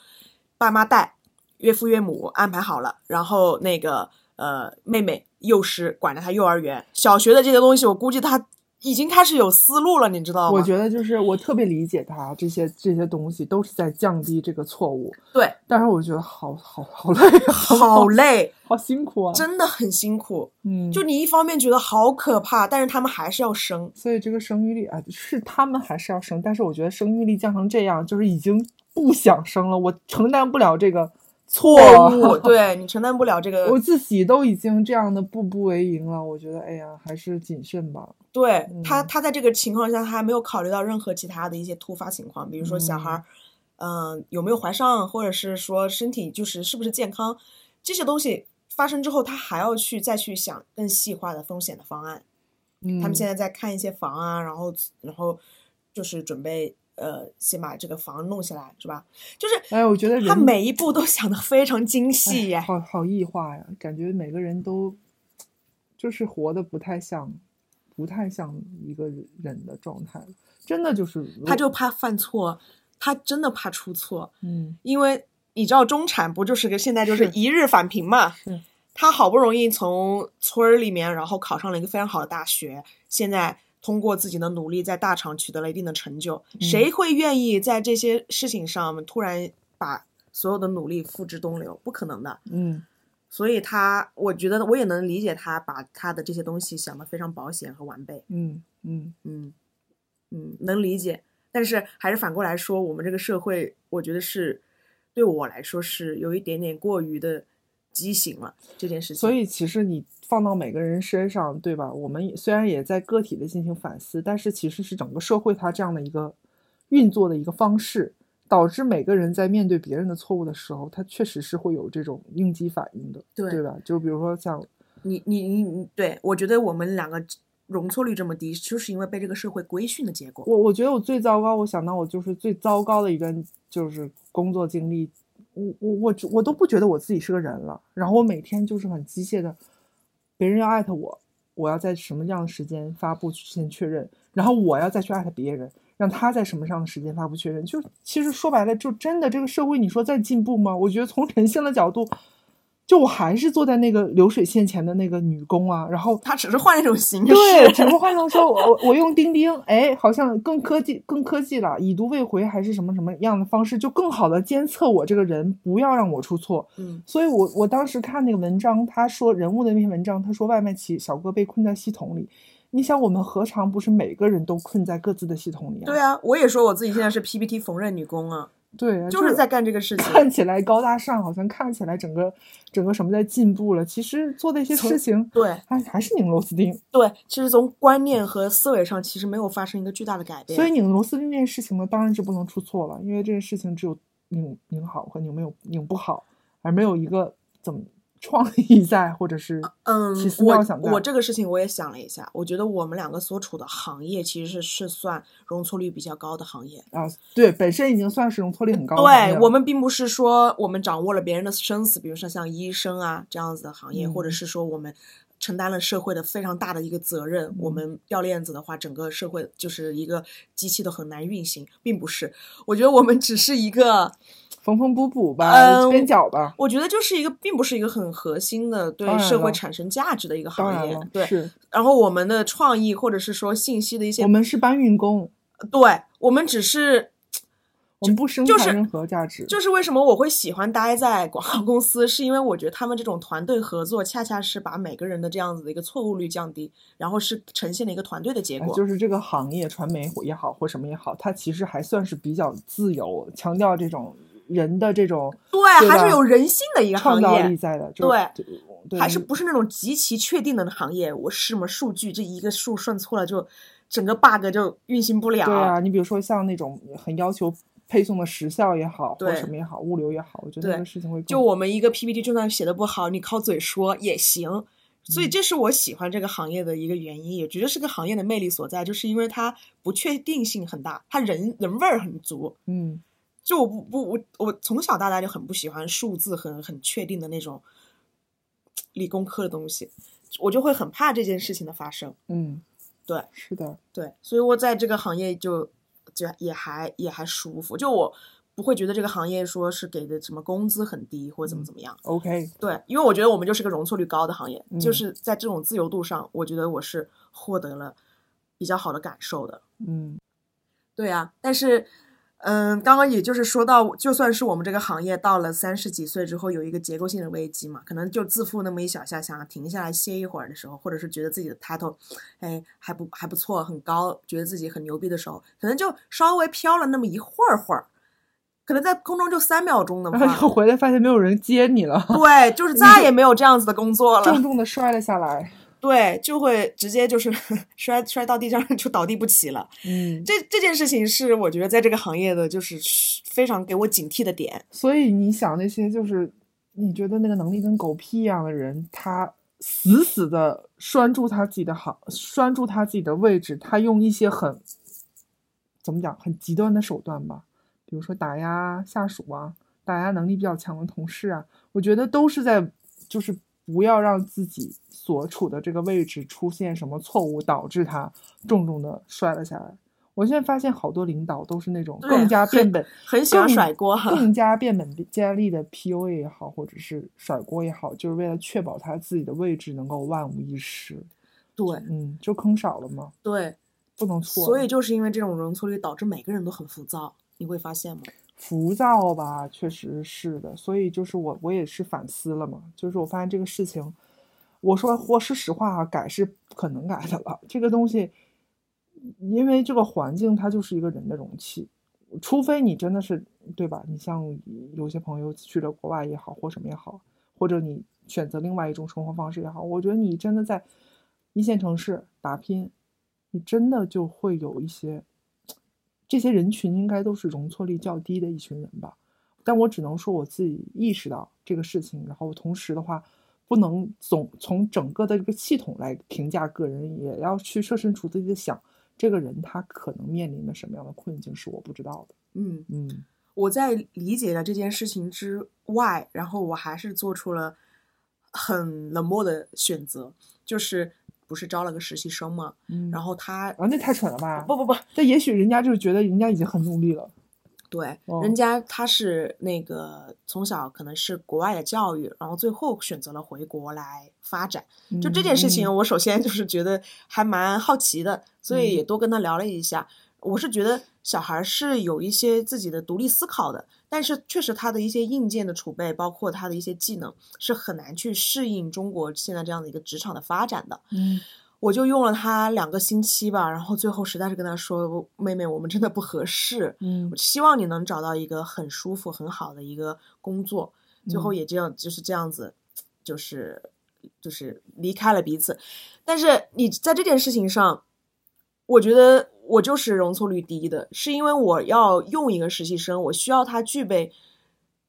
爸妈带，岳父岳母安排好了，然后那个呃妹妹幼师管着他幼儿园、小学的这些东西，我估计他已经开始有思路了，你知道吗？我觉得就是我特别理解他这些这些东西都是在降低这个错误，对，但是我觉得好好好累啊，好累，好辛苦啊，真的很辛苦。嗯，就你一方面觉得好可怕，但是他们还是要生。所以这个生育率啊，是他们还是要生，但是我觉得生育率降成这样，就是已经不想生了，我承担不了这个错误，对你承担不了这个 我。自己都已经这样的步步为营了，我觉得，哎呀，还是谨慎吧。对他，嗯他在这个情况下，他还没有考虑到任何其他的一些突发情况，比如说小孩儿，嗯、有没有怀上，或者是说身体就是是不是健康，这些东西发生之后，他还要去再去想更细化的风险的方案。嗯，他们现在在看一些房啊，然后然后就是准备呃先把这个房弄下来，是吧？就是哎，我觉得他每一步都想的非常精细耶。哎好好异化呀，感觉每个人都就是活的不太像，不太像一个人的状态，真的就是他就怕犯错，他真的怕出错，嗯因为你知道中产不就是个现在就是是一日返贫嘛？是他好不容易从村儿里面，然后考上了一个非常好的大学，现在通过自己的努力在大厂取得了一定的成就，嗯谁会愿意在这些事情上突然把所有的努力付之东流？不可能的。嗯所以他，我觉得我也能理解他把他的这些东西想得非常保险和完备。嗯嗯嗯嗯，能理解。但是还是反过来说，我们这个社会，我觉得是对我来说是有一点点过于的畸形了这件事情。所以其实你放到每个人身上，对吧？我们也虽然也在个体的进行反思，但是其实是整个社会它这样的一个运作的一个方式，导致每个人在面对别人的错误的时候，他确实是会有这种应激反应的，对对吧？就比如说像你你你你，对我觉得我们两个容错率这么低，就是因为被这个社会规训的结果。我，我觉得我最糟糕，我想到我就是最糟糕的一段就是工作经历，我我我我都不觉得我自己是个人了，然后我每天就是很机械的，别人要艾特我，我要在什么样的时间发布先确认，然后我要再去艾特别人，让他在什么样的时间发布确认。就其实说白了，就真的这个社会，你说在进步吗？我觉得从人性的角度，就我还是坐在那个流水线前的那个女工啊，然后她只是换一种形式。对，只不过换成说我我我用钉钉，哎，好像更科技更科技了，已读未回还是什么什么样的方式，就更好的监测我这个人，不要让我出错。嗯所以我我当时看那个文章，他说人物的那篇文章，他说外卖骑小哥被困在系统里。你想，我们何尝不是每个人都困在各自的系统里啊？对啊，我也说我自己现在是 PPT 缝纫女工啊，对啊，就是在干这个事情。看起来高大上，好像看起来整个整个什么在进步了，其实做的一些事情，对还还是拧螺丝钉。对，其实从观念和思维上，其实没有发生一个巨大的改变。所以拧螺丝钉这件事情呢，当然是不能出错了，因为这件事情只有拧拧好和拧没有拧不好，而没有一个怎么创意在，或者是嗯我。我这个事情我也想了一下，我觉得我们两个所处的行业其实是是算容错率比较高的行业。啊，对，本身已经算是容错率很高对我们并不是说我们掌握了别人的生死，比如说像医生啊这样子的行业，或者嗯是说我们承担了社会的非常大的一个责任。我嗯们掉链子的话，整个社会就是一个机器都很难运行，并不是。我觉得我们只是一个，缝缝补补吧，嗯边角吧。我觉得就是一个，并不是一个很核心的对社会产生价值的一个行业对，是然后我们的创意或者是说信息的一些我，们是搬运工，对我们只是我们不生就是产任何价值。就是为什么我会喜欢待在广告公司，是因为我觉得他们这种团队合作，恰恰是把每个人的这样子的一个错误率降低，然后是呈现了一个团队的结哎果。就是这个行业，传媒也好，或什么也好，它其实还算是比较自由，强调这种人的这种对，还是有人性的一个行创造力业，在的，对对还是不是那种极其确定的行业。我是什么数据，这一个数算错了，就整个 bug 就运行不了。对啊，你比如说像那种很要求配送的时效也好，或者什么也好，物流也好，我觉得这个事情会就我们一个 PPT 就算写的不好，你靠嘴说也行。所以嗯这是我喜欢这个行业的一个原因，也觉得是个行业的魅力所在，就是因为它不确定性很大，它人人味儿很足。嗯就我不不我我从小到大就很不喜欢数字很很确定的那种理工科的东西，我就会很怕这件事情的发生。嗯，对是的，对，所以我在这个行业就就也还也还舒服，就我不会觉得这个行业说是给的什么工资很低或者怎么怎么样。OK，对，因为我觉得我们就是个容错率高的行业，嗯就是在这种自由度上，我觉得我是获得了比较好的感受的。嗯对啊，但是，嗯，刚刚也就是说到，就算是我们这个行业到了三十几岁之后，有一个结构性的危机嘛，可能就自负那么一小下，想要停下来歇一会儿的时候，或者是觉得自己的 title，哎，还不还不错，很高，觉得自己很牛逼的时候，可能就稍微飘了那么一会儿会儿，可能在空中就三秒钟的然后回来发现没有人接你了，对，就是再也没有这样子的工作了，重重的摔了下来。对，就会直接就是 摔摔到地上就倒地不起了。嗯，这这件事情是我觉得在这个行业的就是非常给我警惕的点。所以你想那些就是你觉得那个能力跟狗屁一样的人，他死死的拴住他自己的好，拴住他自己的位置，他用一些很怎么讲很极端的手段吧，比如说打压下属啊，打压能力比较强的同事啊，我觉得都是在就是不要让自己所处的这个位置出现什么错误，导致他重重的摔了下来。我现在发现好多领导都是那种更加变本。很喜欢甩锅哈更加变本加厉的 PUA 也好，或者是甩锅也好，就是为了确保他自己的位置能够万无一失。对嗯，就坑少了吗，对，不能错。所以就是因为这种容错率导致每个人都很浮躁，你会发现吗？浮躁吧，确实是的。所以就是我我也是反思了嘛，就是我发现这个事情，我说我说实话啊，改是不可能改的了。这个东西，因为这个环境它就是一个人的容器，除非你真的是对吧？你像有些朋友去了国外也好，或什么也好，或者你选择另外一种生活方式也好，我觉得你真的在一线城市打拼，你真的就会有一些。这些人群应该都是容错率较低的一群人吧，但我只能说我自己意识到这个事情，然后同时的话，不能总从整个的这个系统来评价个人，也要去设身处地的想，这个人他可能面临的什么样的困境是我不知道的。嗯，嗯我在理解了这件事情之外，然后我还是做出了很冷漠的选择，就是不是招了个实习生嘛，嗯，然后他啊，那太蠢了吧？不不不，但也许人家就觉得人家已经很努力了。对，哦人家他是那个从小可能是国外的教育，然后最后选择了回国来发展。就这件事情，嗯我首先就是觉得还蛮好奇的，所以也多跟他聊了一下。我是觉得小孩是有一些自己的独立思考的，但是确实他的一些硬件的储备，包括他的一些技能，是很难去适应中国现在这样的一个职场的发展的。嗯我就用了他两个星期吧，然后最后实在是跟他说：“妹妹，我们真的不合适。”嗯我希望你能找到一个很舒服、很好的一个工作。最后嗯也这样，就是这样子，就是就是离开了彼此。但是你在这件事情上，我觉得我就是容错率低的，是因为我要用一个实习生，我需要他具备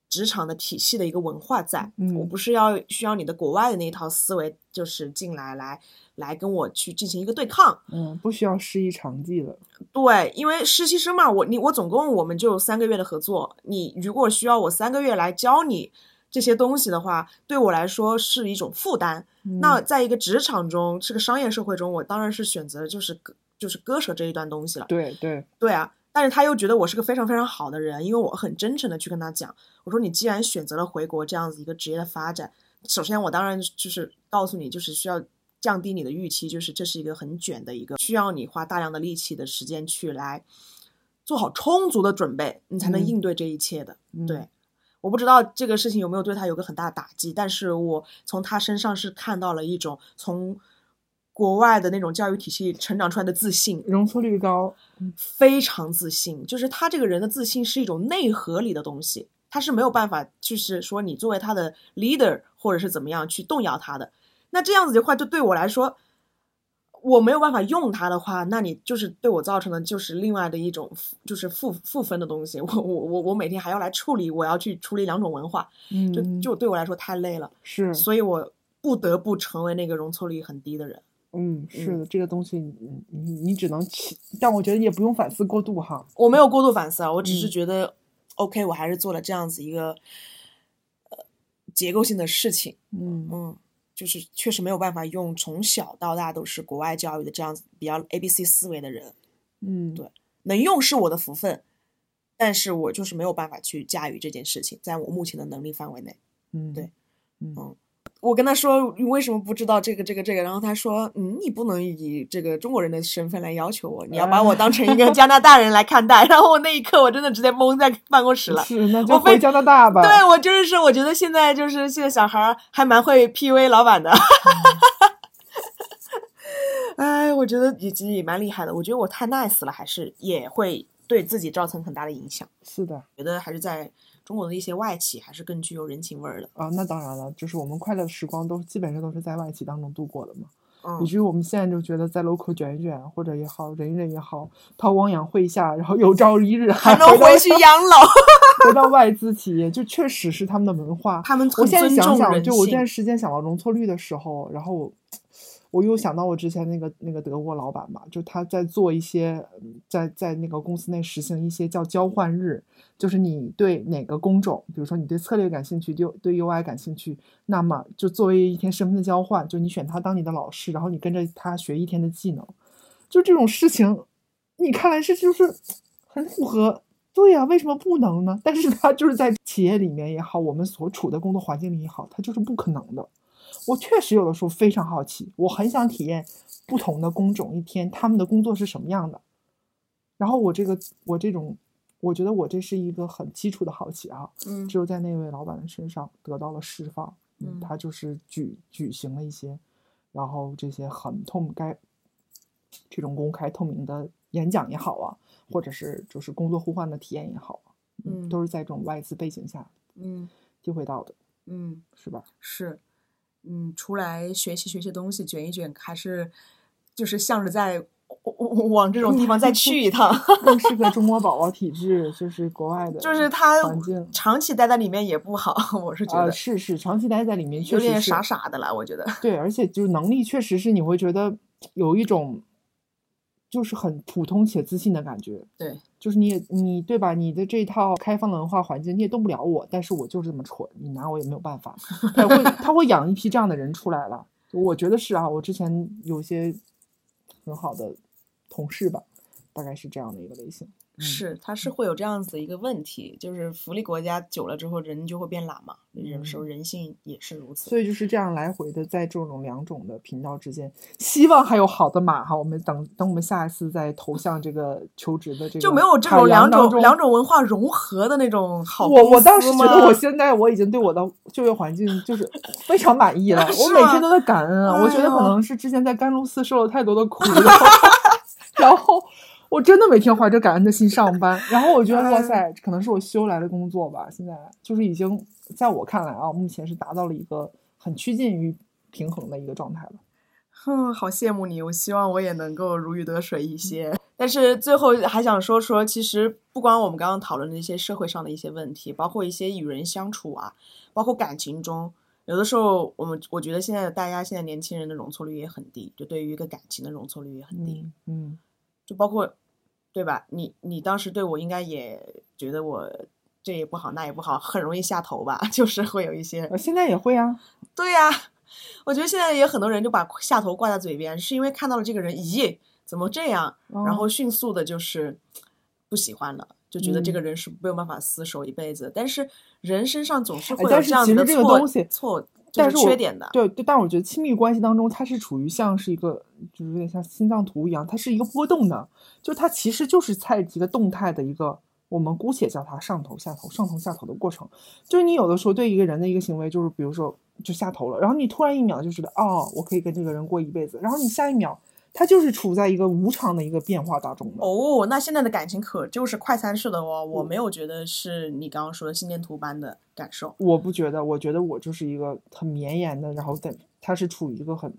职场的体系的一个文化在，嗯我不是要需要你的国外的那一套思维，就是进来来来跟我去进行一个对抗。嗯，不需要师夷长技了。对，因为实习生嘛，我你我总共我们就三个月的合作，你如果需要我三个月来教你这些东西的话，对我来说是一种负担。那嗯在一个职场中，是个商业社会中，我当然是选择就是割就是割舍这一段东西了。对对，对啊，但是他又觉得我是个非常非常好的人，因为我很真诚的去跟他讲，我说你既然选择了回国这样子一个职业的发展，首先我当然就是告诉你，就是需要降低你的预期，就是这是一个很卷的一个需要你花大量的力气的时间去来做好充足的准备，你才能嗯应对这一切的。嗯对，我不知道这个事情有没有对他有个很大的打击，但是我从他身上是看到了一种从国外的那种教育体系成长出来的自信，容错率高。非常自信，就是他这个人的自信是一种内核里的东西，他是没有办法，就是说你作为他的 leader 或者是怎么样去动摇他的。那这样子的话，就对我来说，我没有办法用它的话，那你就是对我造成的就是另外的一种就是负负分的东西。我我我我每天还要来处理，我要去处理两种文化，就就对我来说太累了。是，所以我不得不成为那个容错率很低的人。嗯，是的，这个东西你你你只能起，但我觉得也不用反思过度哈。我没有过度反思啊，我只是觉得 OK，我还是做了这样子一个呃结构性的事情。嗯嗯。就是确实没有办法用从小到大都是国外教育的这样子比较 A B C 思维的人，嗯，对，能用是我的福分，但是我就是没有办法去驾驭这件事情，在我目前的能力范围内，嗯，对，嗯。我跟他说你为什么不知道这个这个这个，然后他说嗯，你不能以这个中国人的身份来要求我，你要把我当成一个加拿大人来看待。然后我那一刻我真的直接懵在办公室了。是，那就回加拿大吧。对，我就是说，我觉得现在就是现在小孩还蛮会 PUA 老板的。哎，我觉得也也蛮厉害的。我觉得我太 nice 了，还是也会对自己造成很大的影响。是的，觉得还是在。中国的一些外企还是更具有人情味儿的啊，那当然了，就是我们快乐的时光都基本上都是在外企当中度过的嘛，嗯，以至于我们现在就觉得在 local 卷一卷或者也好，忍一忍也好，韬光养晦下，然后有朝一日还能回去养老，回到外资企业，就确实是他们的文化。他们我现在想想，就我这段时间想到容错率的时候，然后。我又想到我之前那个那个德国老板嘛，就他在做一些，在在那个公司内实行一些叫交换日，就是你对哪个工种，比如说你对策略感兴趣，就对 UI 感兴趣，那么就作为一天身份的交换，就你选他当你的老师，然后你跟着他学一天的技能，就这种事情，你看来是就是很符合，对呀，为什么不能呢？但是他就是在企业里面也好，我们所处的工作环境里也好，它就是不可能的。我确实有的时候非常好奇，我很想体验不同的工种一天他们的工作是什么样的。然后我这个我这种，我觉得我这是一个很基础的好奇啊，嗯，只有在那位老板的身上得到了释放。嗯，他就是举举行了一些，然后这些很透该这种公开透明的演讲也好啊，或者是就是工作互换的体验也好，嗯，都是在这种外资背景下，嗯，体会到的，嗯，是吧？是。嗯，出来学习学习东西，卷一卷，还是就是向着在往这种地方再去一趟。更适合中国宝宝体质，就是国外的，就是他环境长期待在里面也不好，我是觉得是是长期待在里面有点傻傻的了，我觉得。对，而且就是能力确实是你会觉得有一种。就是很普通且自信的感觉，对，就是你你对吧？你的这套开放的文化环境你也动不了我，但是我就是这么蠢，你拿我也没有办法。他会他会养一批这样的人出来了，我觉得是啊。我之前有些很好的同事吧，大概是这样的一个类型。是，他是会有这样子的一个问题，就是福利国家久了之后，人就会变懒嘛。有时候人性也是如此。所以就是这样来回的在这种两种的频道之间，希望还有好的马哈。我们等等，我们下一次再投向这个求职的这个就没有这种两种两种文化融合的那种好。我我当时觉得我现在我已经对我的就业环境就是 非常满意了。我每天都在感恩啊！我觉得可能是之前在甘露寺受了太多的苦。我真的每天怀着感恩的心上班，然后我觉得 哇塞，可能是我修来的工作吧。现在就是已经在我看来啊，目前是达到了一个很趋近于平衡的一个状态了。哼，好羡慕你，我希望我也能够如鱼得水一些。但是最后还想说说，其实不光我们刚刚讨论的一些社会上的一些问题，包括一些与人相处啊，包括感情中，有的时候我们我觉得现在大家现在年轻人的容错率也很低，就对于一个感情的容错率也很低。嗯，就包括。对吧？你你当时对我应该也觉得我这也不好那也不好，很容易下头吧？就是会有一些，我现在也会啊。对呀，我觉得现在也有很多人就把下头挂在嘴边，是因为看到了这个人，咦，怎么这样？然后迅速的就是不喜欢了，就觉得这个人是没有办法厮守一辈子。但是人身上总是会有这样的错错。但是缺点的，对对，但我觉得亲密关系当中，它是处于像是一个，就是有点像心脏图一样，它是一个波动的，就它其实就是在一个动态的一个，我们姑且叫它上头下头上头下头的过程。就是你有的时候对一个人的一个行为，就是比如说就下头了，然后你突然一秒就觉得哦，我可以跟这个人过一辈子，然后你下一秒它就是处在一个无常的一个变化当中的。哦，那现在的感情可就是快餐式的哦，我没有觉得是你刚刚说的心电图般的感受。我不觉得，我觉得我就是一个很绵延的，然后等它是处于一个很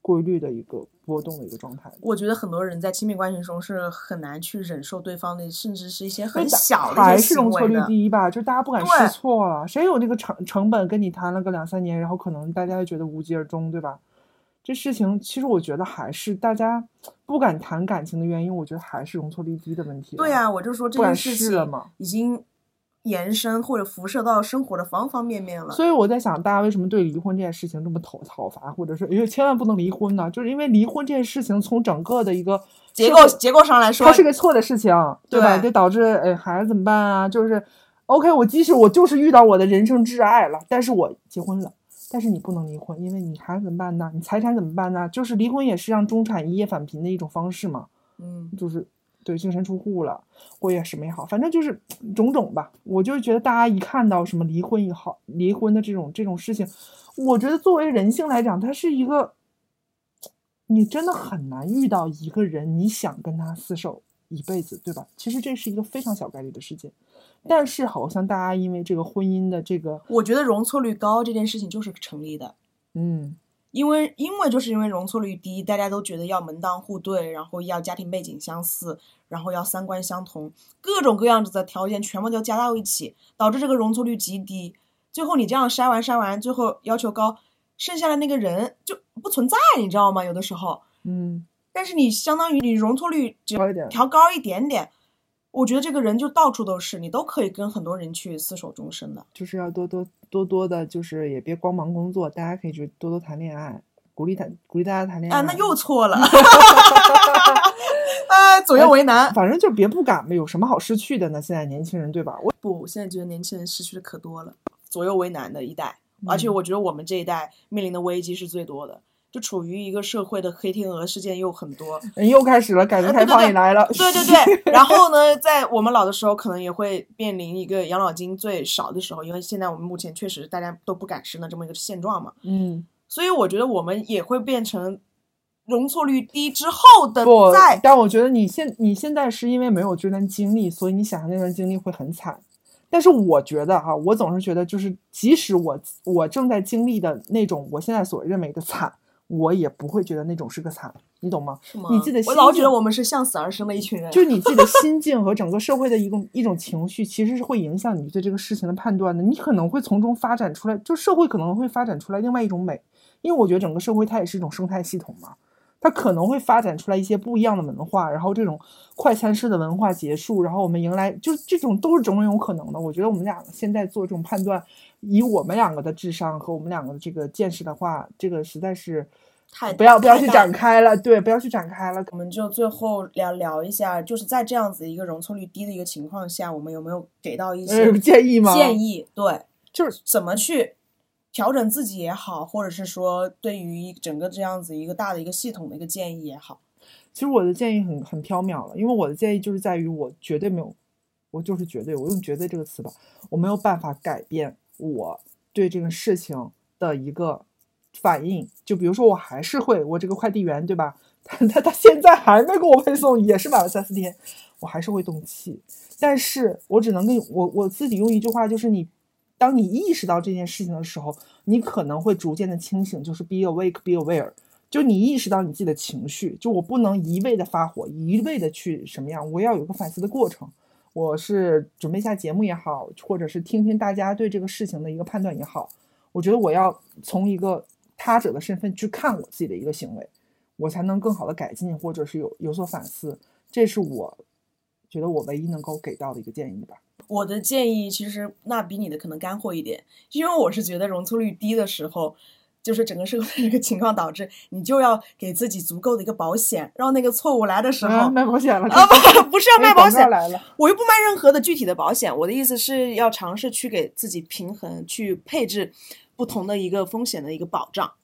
规律的一个波动的一个状态。我觉得很多人在亲密关系中是很难去忍受对方的，甚至是一些很小的还一些行是容错率为的。低吧，就是大家不敢试错了。谁有那个成成本跟你谈了个两三年，然后可能大家就觉得无疾而终，对吧？这事情其实我觉得还是大家不敢谈感情的原因，我觉得还是容错率低的问题。对呀、我就说这件事已经延伸或者辐射到生活的方方面面了。所以我在想，大家为什么对离婚这件事情这么讨讨伐，或者是哎呦千万不能离婚呢？就是因为离婚这件事情从整个的一个结构结构上来说，它是个错的事情，对吧？对就导致哎孩子怎么办啊？就是 OK，我即使我就是遇到我的人生挚爱了，但是我结婚了，但是你不能离婚，因为你孩子怎么办呢？你财产怎么办呢？就是离婚也是让中产一夜返贫的一种方式嘛，嗯，就是对净身出户了，或者什么也好，反正就是种种吧。我就是觉得大家一看到什么离婚也好，离婚的这种这种事情，我觉得作为人性来讲，它是一个，你真的很难遇到一个人，你想跟他厮守一辈子，对吧？其实这是一个非常小概率的事件，但是好像大家因为这个婚姻的这个，我觉得容错率高这件事情就是成立的。嗯，因为因为就是因为容错率低，大家都觉得要门当户对，然后要家庭背景相似，然后要三观相同，各种各样子的条件全部都加到一起，导致这个容错率极低。最后你这样筛完筛完，最后要求高，剩下的那个人就不存在，你知道吗？有的时候，嗯，但是你相当于你容错率只高一点，调高一点点，我觉得这个人就到处都是，你都可以跟很多人去厮守终身的。就是要多多多多的，就是也别光忙工作，大家可以去多多谈恋爱，鼓励谈鼓励大家谈恋爱。啊，那又错了，啊，左右为难。反正就别不敢呗，有什么好失去的呢？现在年轻人对吧？我不，我现在觉得年轻人失去的可多了，左右为难的一代，而且嗯我觉得我们这一代面临的危机是最多的，就处于一个社会的黑天鹅事件又很多。人又开始了，改革开放也来了。对对对，然后呢，在我们老的时候，可能也会面临一个养老金最少的时候，因为现在我们目前确实大家都不敢生的这么一个现状嘛，嗯，所以我觉得我们也会变成容错率低之后的不在，但我觉得你现你现在是因为没有这段经历，所以你想象那段经历会很惨。但是我觉得哈，我总是觉得，就是即使我我正在经历的那种我现在所认为的惨，我也不会觉得那种是个惨，你懂吗？是吗？你自己的我老觉得我们是向死而生的一群人，就是你自己的心境和整个社会的一种一种情绪，其实是会影响你对这个事情的判断的。你可能会从中发展出来，就社会可能会发展出来另外一种美，因为我觉得整个社会它也是一种生态系统嘛，它可能会发展出来一些不一样的文化，然后这种快餐式的文化结束，然后我们迎来，就这种都是种种有可能的。我觉得我们两个现在做这种判断，以我们两个的智商和我们两个的这个见识的话，这个实在是太不要不要去展开了，对，不要去展开了。我们就最后聊聊一下，就是在这样子一个容错率低的一个情况下，我们有没有给到一些呃，建议吗？建议？对，就是怎么去调整自己也好，或者是说对于整个这样子一个大的一个系统的一个建议也好。其实我的建议很很缥缈了，因为我的建议就是在于我绝对没有，我就是绝对，我用绝对这个词吧，我没有办法改变我对这个事情的一个反应。就比如说，我还是会，我这个快递员对吧？他他他现在还没给我配送，也是晚了三四天，我还是会动气。但是我只能跟你我我自己用一句话，就是你，当你意识到这件事情的时候，你可能会逐渐的清醒，就是 be awake, be aware。就你意识到你自己的情绪，就我不能一味的发火，一味的去什么样，我要有个反思的过程。我是准备下节目也好，或者是听听大家对这个事情的一个判断也好，我觉得我要从一个他者的身份去看我自己的一个行为，我才能更好的改进，或者是有有所反思。这是我觉得我唯一能够给到的一个建议吧。我的建议其实那比你的可能干货一点，因为我是觉得容错率低的时候，就是整个社会的这个情况导致你就要给自己足够的一个保险，让那个错误来的时候，啊，卖保险了啊不不是要卖保险，来了，我又不卖任何的具体的保险，我的意思是要尝试去给自己平衡，去配置不同的一个风险的一个保障。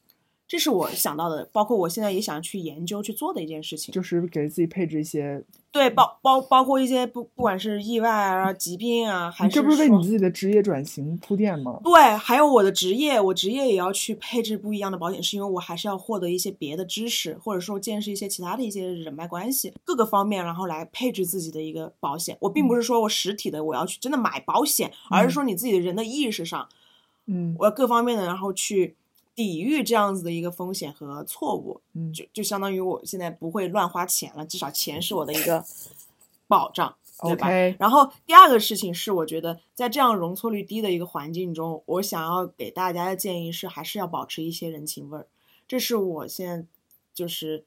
这是我想到的，包括我现在也想去研究去做的一件事情。就是给自己配置一些，对，包包包括一些不不管是意外啊、疾病啊，还是这不是为你自己的职业转型铺垫吗？对，还有我的职业，我职业也要去配置不一样的保险，是因为我还是要获得一些别的知识，或者说见识一些其他的一些人脉关系，各个方面，然后来配置自己的一个保险。我并不是说我实体的我要去真的买保险，而是说你自己的人的意识上，嗯我要各方面的，然后去抵御这样子的一个风险和错误。嗯就就相当于我现在不会乱花钱了，至少钱是我的一个保障。对吧 OK 然后第二个事情是，我觉得在这样容错率低的一个环境中，我想要给大家的建议是，还是要保持一些人情味儿。这是我现在就是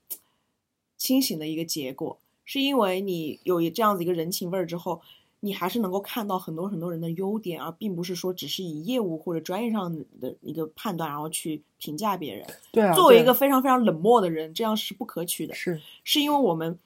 清醒的一个结果，是因为你有这样子一个人情味儿之后，你还是能够看到很多很多人的优点，而并不是说只是以业务或者专业上的一个判断，然后去评价别人。对啊，作为一个非常非常冷漠的人，这样是不可取的。是是因为我们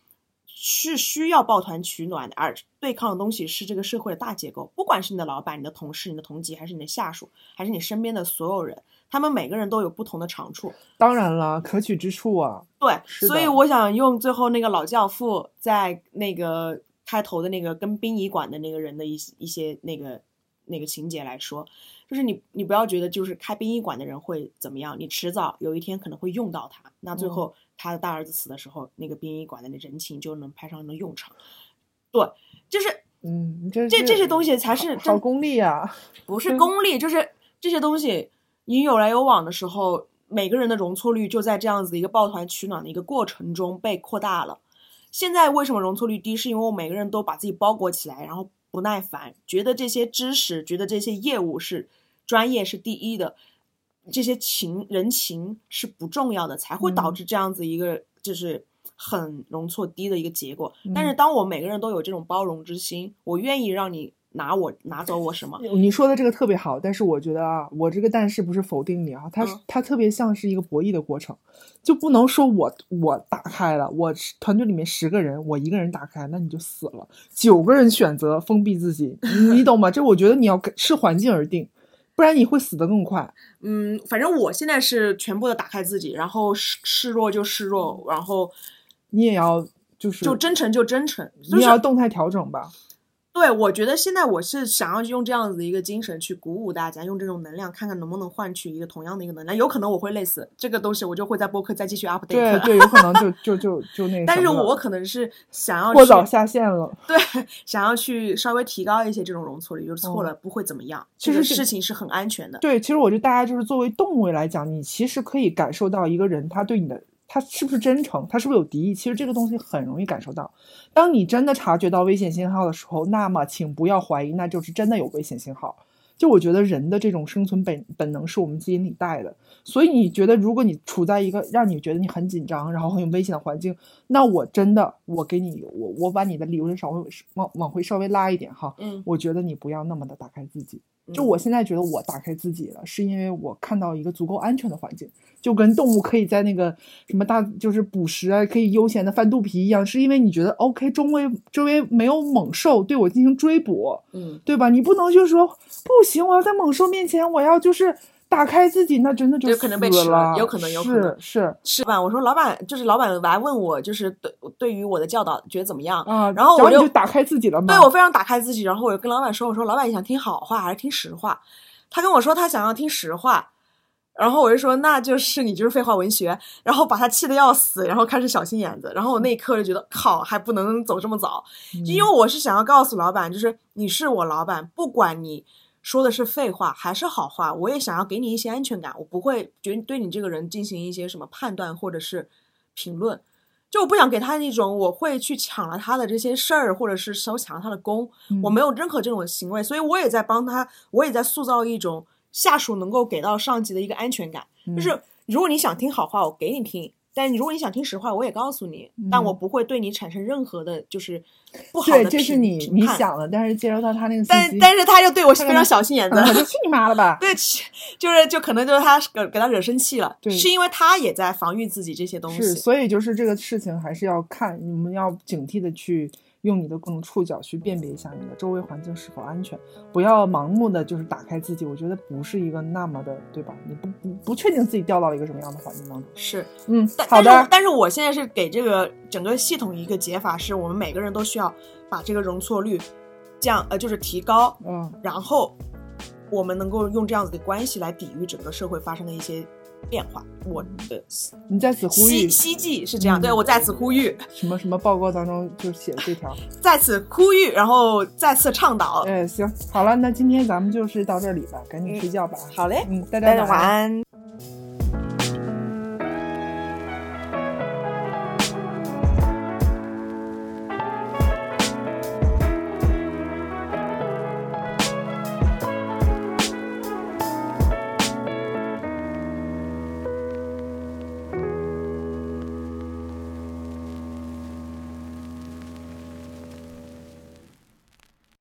是需要抱团取暖的，而对抗的东西是这个社会的大结构。不管是你的老板、你的同事、你的同级，还是你的下属，还是你身边的所有人，他们每个人都有不同的长处。当然了，可取之处啊，对，所以我想用最后那个老教父在那个开头的那个跟殡仪馆的那个人的一些一些那个那个情节来说，就是你你不要觉得就是开殡仪馆的人会怎么样，你迟早有一天可能会用到他，那最嗯后他的大儿子死的时候，那个殡仪馆的那人情就能派上了用场。对，就是嗯，这这这些东西才是真好功利啊，不是功利，就是这些东西，你有来有往的时候，每个人的容错率就在这样子一个抱团取暖的一个过程中被扩大了。现在为什么容错率低？是因为我每个人都把自己包裹起来，然后不耐烦，觉得这些知识，觉得这些业务是专业是第一的，这些情人情是不重要的，才会导嗯致这样子一个就是很容错低的一个结果。但嗯是当我每个人都有这种包容之心，我愿意让你拿我拿走我什么，你说的这个特别好，但是我觉得啊，我这个但是不是否定你啊，它、嗯它特别像是一个博弈的过程，就不能说我我打开了，我团队里面十个人，我一个人打开，那你就死了，九个人选择封闭自己，你你懂吗？这我觉得你要跟视环境而定，不然你会死得更快。嗯，反正我现在是全部的打开自己，然后示示弱就示弱，然后你也要就是就真诚就真诚。你就是也要动态调整吧。对，我觉得现在我是想要用这样子的一个精神去鼓舞大家，用这种能量，看看能不能换取一个同样的一个能量。有可能我会累死，这个东西我就会在播客再继续 update。对对，有可能就 就就就那个但是我可能是想要过早下线了。对，想要去稍微提高一些这种容错率，就是错了不会怎么样，这个其实是事情是很安全的。对，其实我觉得大家就是作为动物来讲，你其实可以感受到一个人他对你的他是不是真诚，他是不是有敌意，其实这个东西很容易感受到。当你真的察觉到危险信号的时候，那么请不要怀疑，那就是真的有危险信号。就我觉得人的这种生存本本能是我们基因里带的，所以你觉得如果你处在一个让你觉得你很紧张，然后很有危险的环境，那我真的我给你我我把你的理论稍微往往回稍微拉一点哈，嗯，我觉得你不要那么的打开自己。就嗯我现在觉得我打开自己了，是因为我看到一个足够安全的环境，就跟动物可以在那个什么大就是捕食啊，可以悠闲的翻肚皮一样，是因为你觉得 OK，周围周围没有猛兽对我进行追捕，嗯，对吧？你不能就是说不行，我要在猛兽面前，我要就是打开自己，那真的就有可能被吃了了，有可能有可能是是吧？我说老板就是老板来问我，就是对对于我的教导觉得怎么样？啊，然后我就打开自己了吗？对我非常打开自己，然后我就跟老板说：“我说老板，你想听好话还是听实话？”他跟我说他想要听实话，然后我就说那就是你就是废话文学，然后把他气得要死，然后开始小心眼子，然后我那一刻就觉得靠，还不能走这么早，嗯因为我是想要告诉老板，就是你是我老板，不管你说的是废话还是好话，我也想要给你一些安全感，我不会觉对你这个人进行一些什么判断或者是评论。就我不想给他那种我会去抢了他的这些事儿，或者是收抢了他的功，嗯我没有任何这种行为，所以我也在帮他，我也在塑造一种下属能够给到上级的一个安全感。嗯就是如果你想听好话，我给你听；但如果你想听实话，我也告诉你，但我嗯不会对你产生任何的，就是不好的对，这是你你想的，但是接收到他那个但但是他又对我非常小心眼子，就去你妈了吧！对，其就是就可能就是他给给他惹生气了，对是因为他也在防御自己这些东是，西。所以就是这个事情还是要看，你们要警惕的去用你的各种触角去辨别一下你的周围环境是否安全，不要盲目的就是打开自己。我觉得不是一个那么的，对吧？你不不不确定自己掉到了一个什么样的环境当中。是，嗯，但好的，但是但是我现在是给这个整个系统一个解法，是我们每个人都需要把这个容错率降，呃，就是提高，嗯然后我们能够用这样子的关系来抵御整个社会发生的一些变化。我的你在此呼吁希希冀是这样，嗯对我在此呼吁，什么什么报告当中就写了这条。在此呼吁，然后再次倡导。哎，行，好了，那今天咱们就是到这里吧，赶紧睡觉吧。好嘞，嗯，大家晚。安。